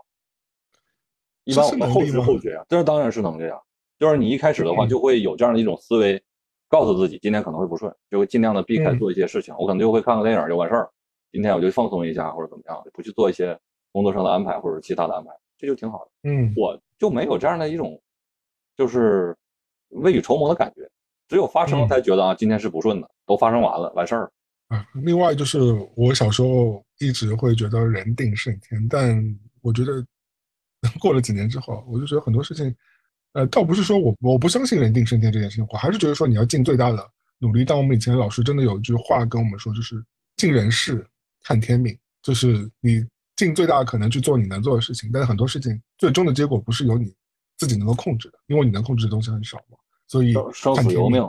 一般我们后知后觉啊，这当然是能力啊。就是你一开始的话就会有这样的一种思维，告诉自己今天可能会不顺，就会尽量的避开做一些事情。我可能就会看个电影就完事儿，今天我就放松一下或者怎么样，不去做一些工作上的安排或者其他的安排。这就挺好的，嗯，我就没有这样的一种，就是未雨绸缪的感觉，只有发生了才觉得啊，今天是不顺的，都发生完了，完事儿。啊，另外就是我小时候一直会觉得人定胜天，但我觉得 <laughs> 过了几年之后，我就觉得很多事情，呃，倒不是说我我不相信人定胜天这件事情，我还是觉得说你要尽最大的努力。但我们以前老师真的有一句话跟我们说，就是尽人事看天命，就是你。尽最大的可能去做你能做的事情，但是很多事情最终的结果不是由你自己能够控制的，因为你能控制的东西很少嘛。所以生死由命，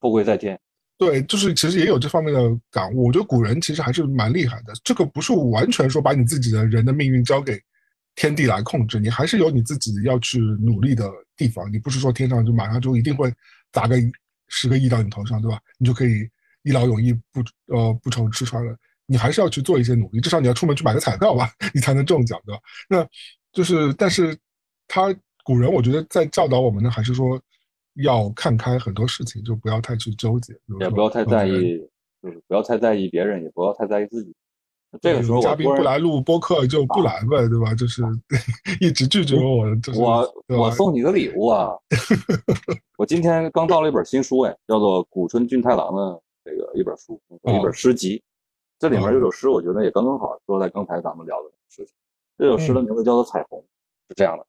富贵在天。对，就是其实也有这方面的感悟。我觉得古人其实还是蛮厉害的。这个不是完全说把你自己的人的命运交给天地来控制，你还是有你自己要去努力的地方。你不是说天上就马上就一定会砸个十个亿到你头上，对吧？你就可以一劳永逸，不呃不愁吃穿了。你还是要去做一些努力，至少你要出门去买个彩票吧，你才能中奖，对吧？那就是，但是他古人，我觉得在教导我们呢，还是说要看开很多事情，就不要太去纠结，也不要太在意，就是不要太在意别人，也不要太在意自己。这个时候，嘉宾不来录播客就不来呗，对吧？就是 <laughs> 一直拒绝我。我我送你个礼物啊！<laughs> 我今天刚到了一本新书，哎，叫做古村俊太郎的这个一本书，一本诗集。这里面有首诗，我觉得也刚刚好说在刚才咱们聊的事情。这首诗的名字叫做《彩虹》，是这样的：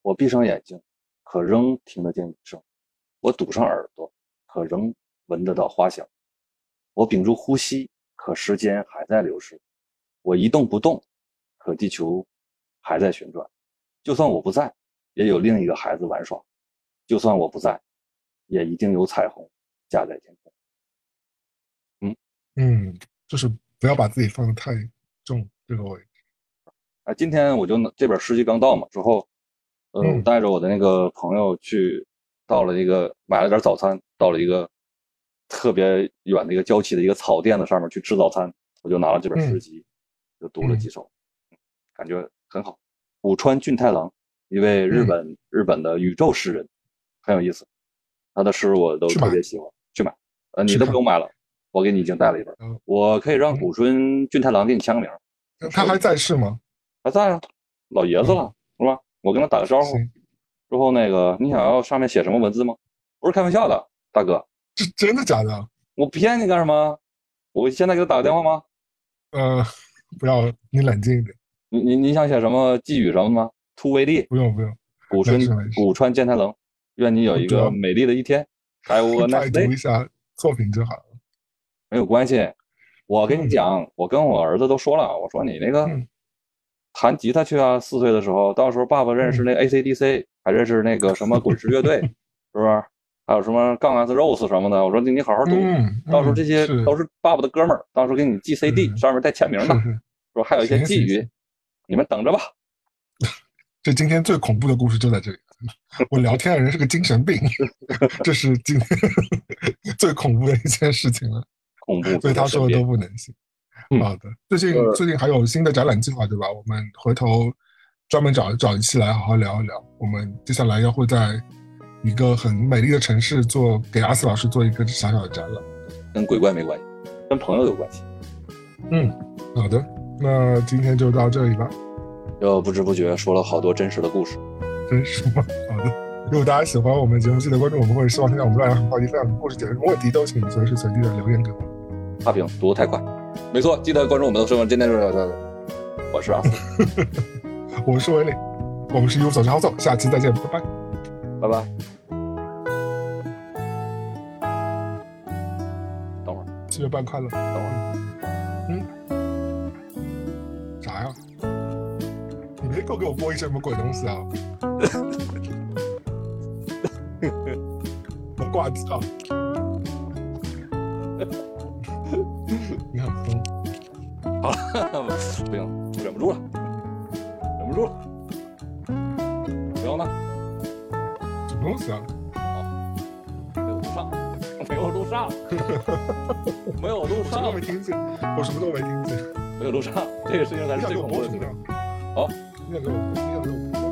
我闭上眼睛，可仍听得见雨声；我堵上耳朵，可仍闻得到花香；我屏住呼吸，可时间还在流逝；我一动不动，可地球还在旋转。就算我不在，也有另一个孩子玩耍；就算我不在，也一定有彩虹架在天空。嗯。嗯，就是不要把自己放得太重这个位置。啊，今天我就这本诗集刚到嘛，之后，呃，我带着我的那个朋友去，到了一个买了点早餐，到了一个特别远的一个郊区的一个草甸子上面去吃早餐，我就拿了这本诗集，就读了几首，感觉很好。武川俊太郎，一位日本日本的宇宙诗人，很有意思，他的诗我都特别喜欢，去买。呃，你都不用买了，我给你已经带了一本，我可以让古川俊太郎给你签个名。他还在世吗？还在啊，老爷子了，是吧？我跟他打个招呼，之后那个，你想要上面写什么文字吗？不是开玩笑的，大哥，这真的假的？我骗你干什么？我现在给他打个电话吗？呃，不要，你冷静一点。你你你想写什么寄语什么吗？突围力不用不用。古川古川健太郎，愿你有一个美丽的一天。还有我 <laughs> 那读一下作品就好了。没有关系，我跟你讲，我跟我儿子都说了，我说你那个弹吉他去啊，四岁的时候，到时候爸爸认识那 AC/DC，还认识那个什么滚石乐队，<laughs> 是不是？还有什么杠 S Rose 什么的？我说你你好好读，到时候这些都是爸爸的哥们儿，到时候给你寄 CD，上面带签名的，说还有一些寄语。你们等着吧，<laughs> 这今天最恐怖的故事就在这里。<laughs> 我聊天的人是个精神病，这是今天最恐怖的一件事情了。恐怖，所以他说的都不能信。好的，最近最近还有新的展览计划，对吧？我们回头专门找找一期来好好聊一聊。我们接下来要会在一个很美丽的城市做给阿斯老师做一个小小的展览，跟鬼怪没关系，跟朋友有关系。嗯，好的。那今天就到这里吧，又不知不觉说了好多真实的故事，真实吗？<laughs> 好的，如果大家喜欢我们节目，记得关注我们，或者希望听到我们乱聊很好奇分享的故事，解决什么问题都请随时随地的留言给我。差评读的太快，没错，记得关注我们的生活。今天就是，我是阿四，<laughs> 我是威利，我们是一无所知好走，下期再见，拜拜，拜拜。等会儿，七月半快乐，等会儿，嗯。别给我给我播一些什么鬼东西啊！<laughs> 我挂掉。你很疯。好了，<laughs> 不行，忍不住了，忍不住了。然后呢？什么东西啊？没有录上，没有录上，没有录上。<laughs> 我什么都没听见，我什么都没听见。没有录上，这个事情才是最恐怖的。好。那个，那个。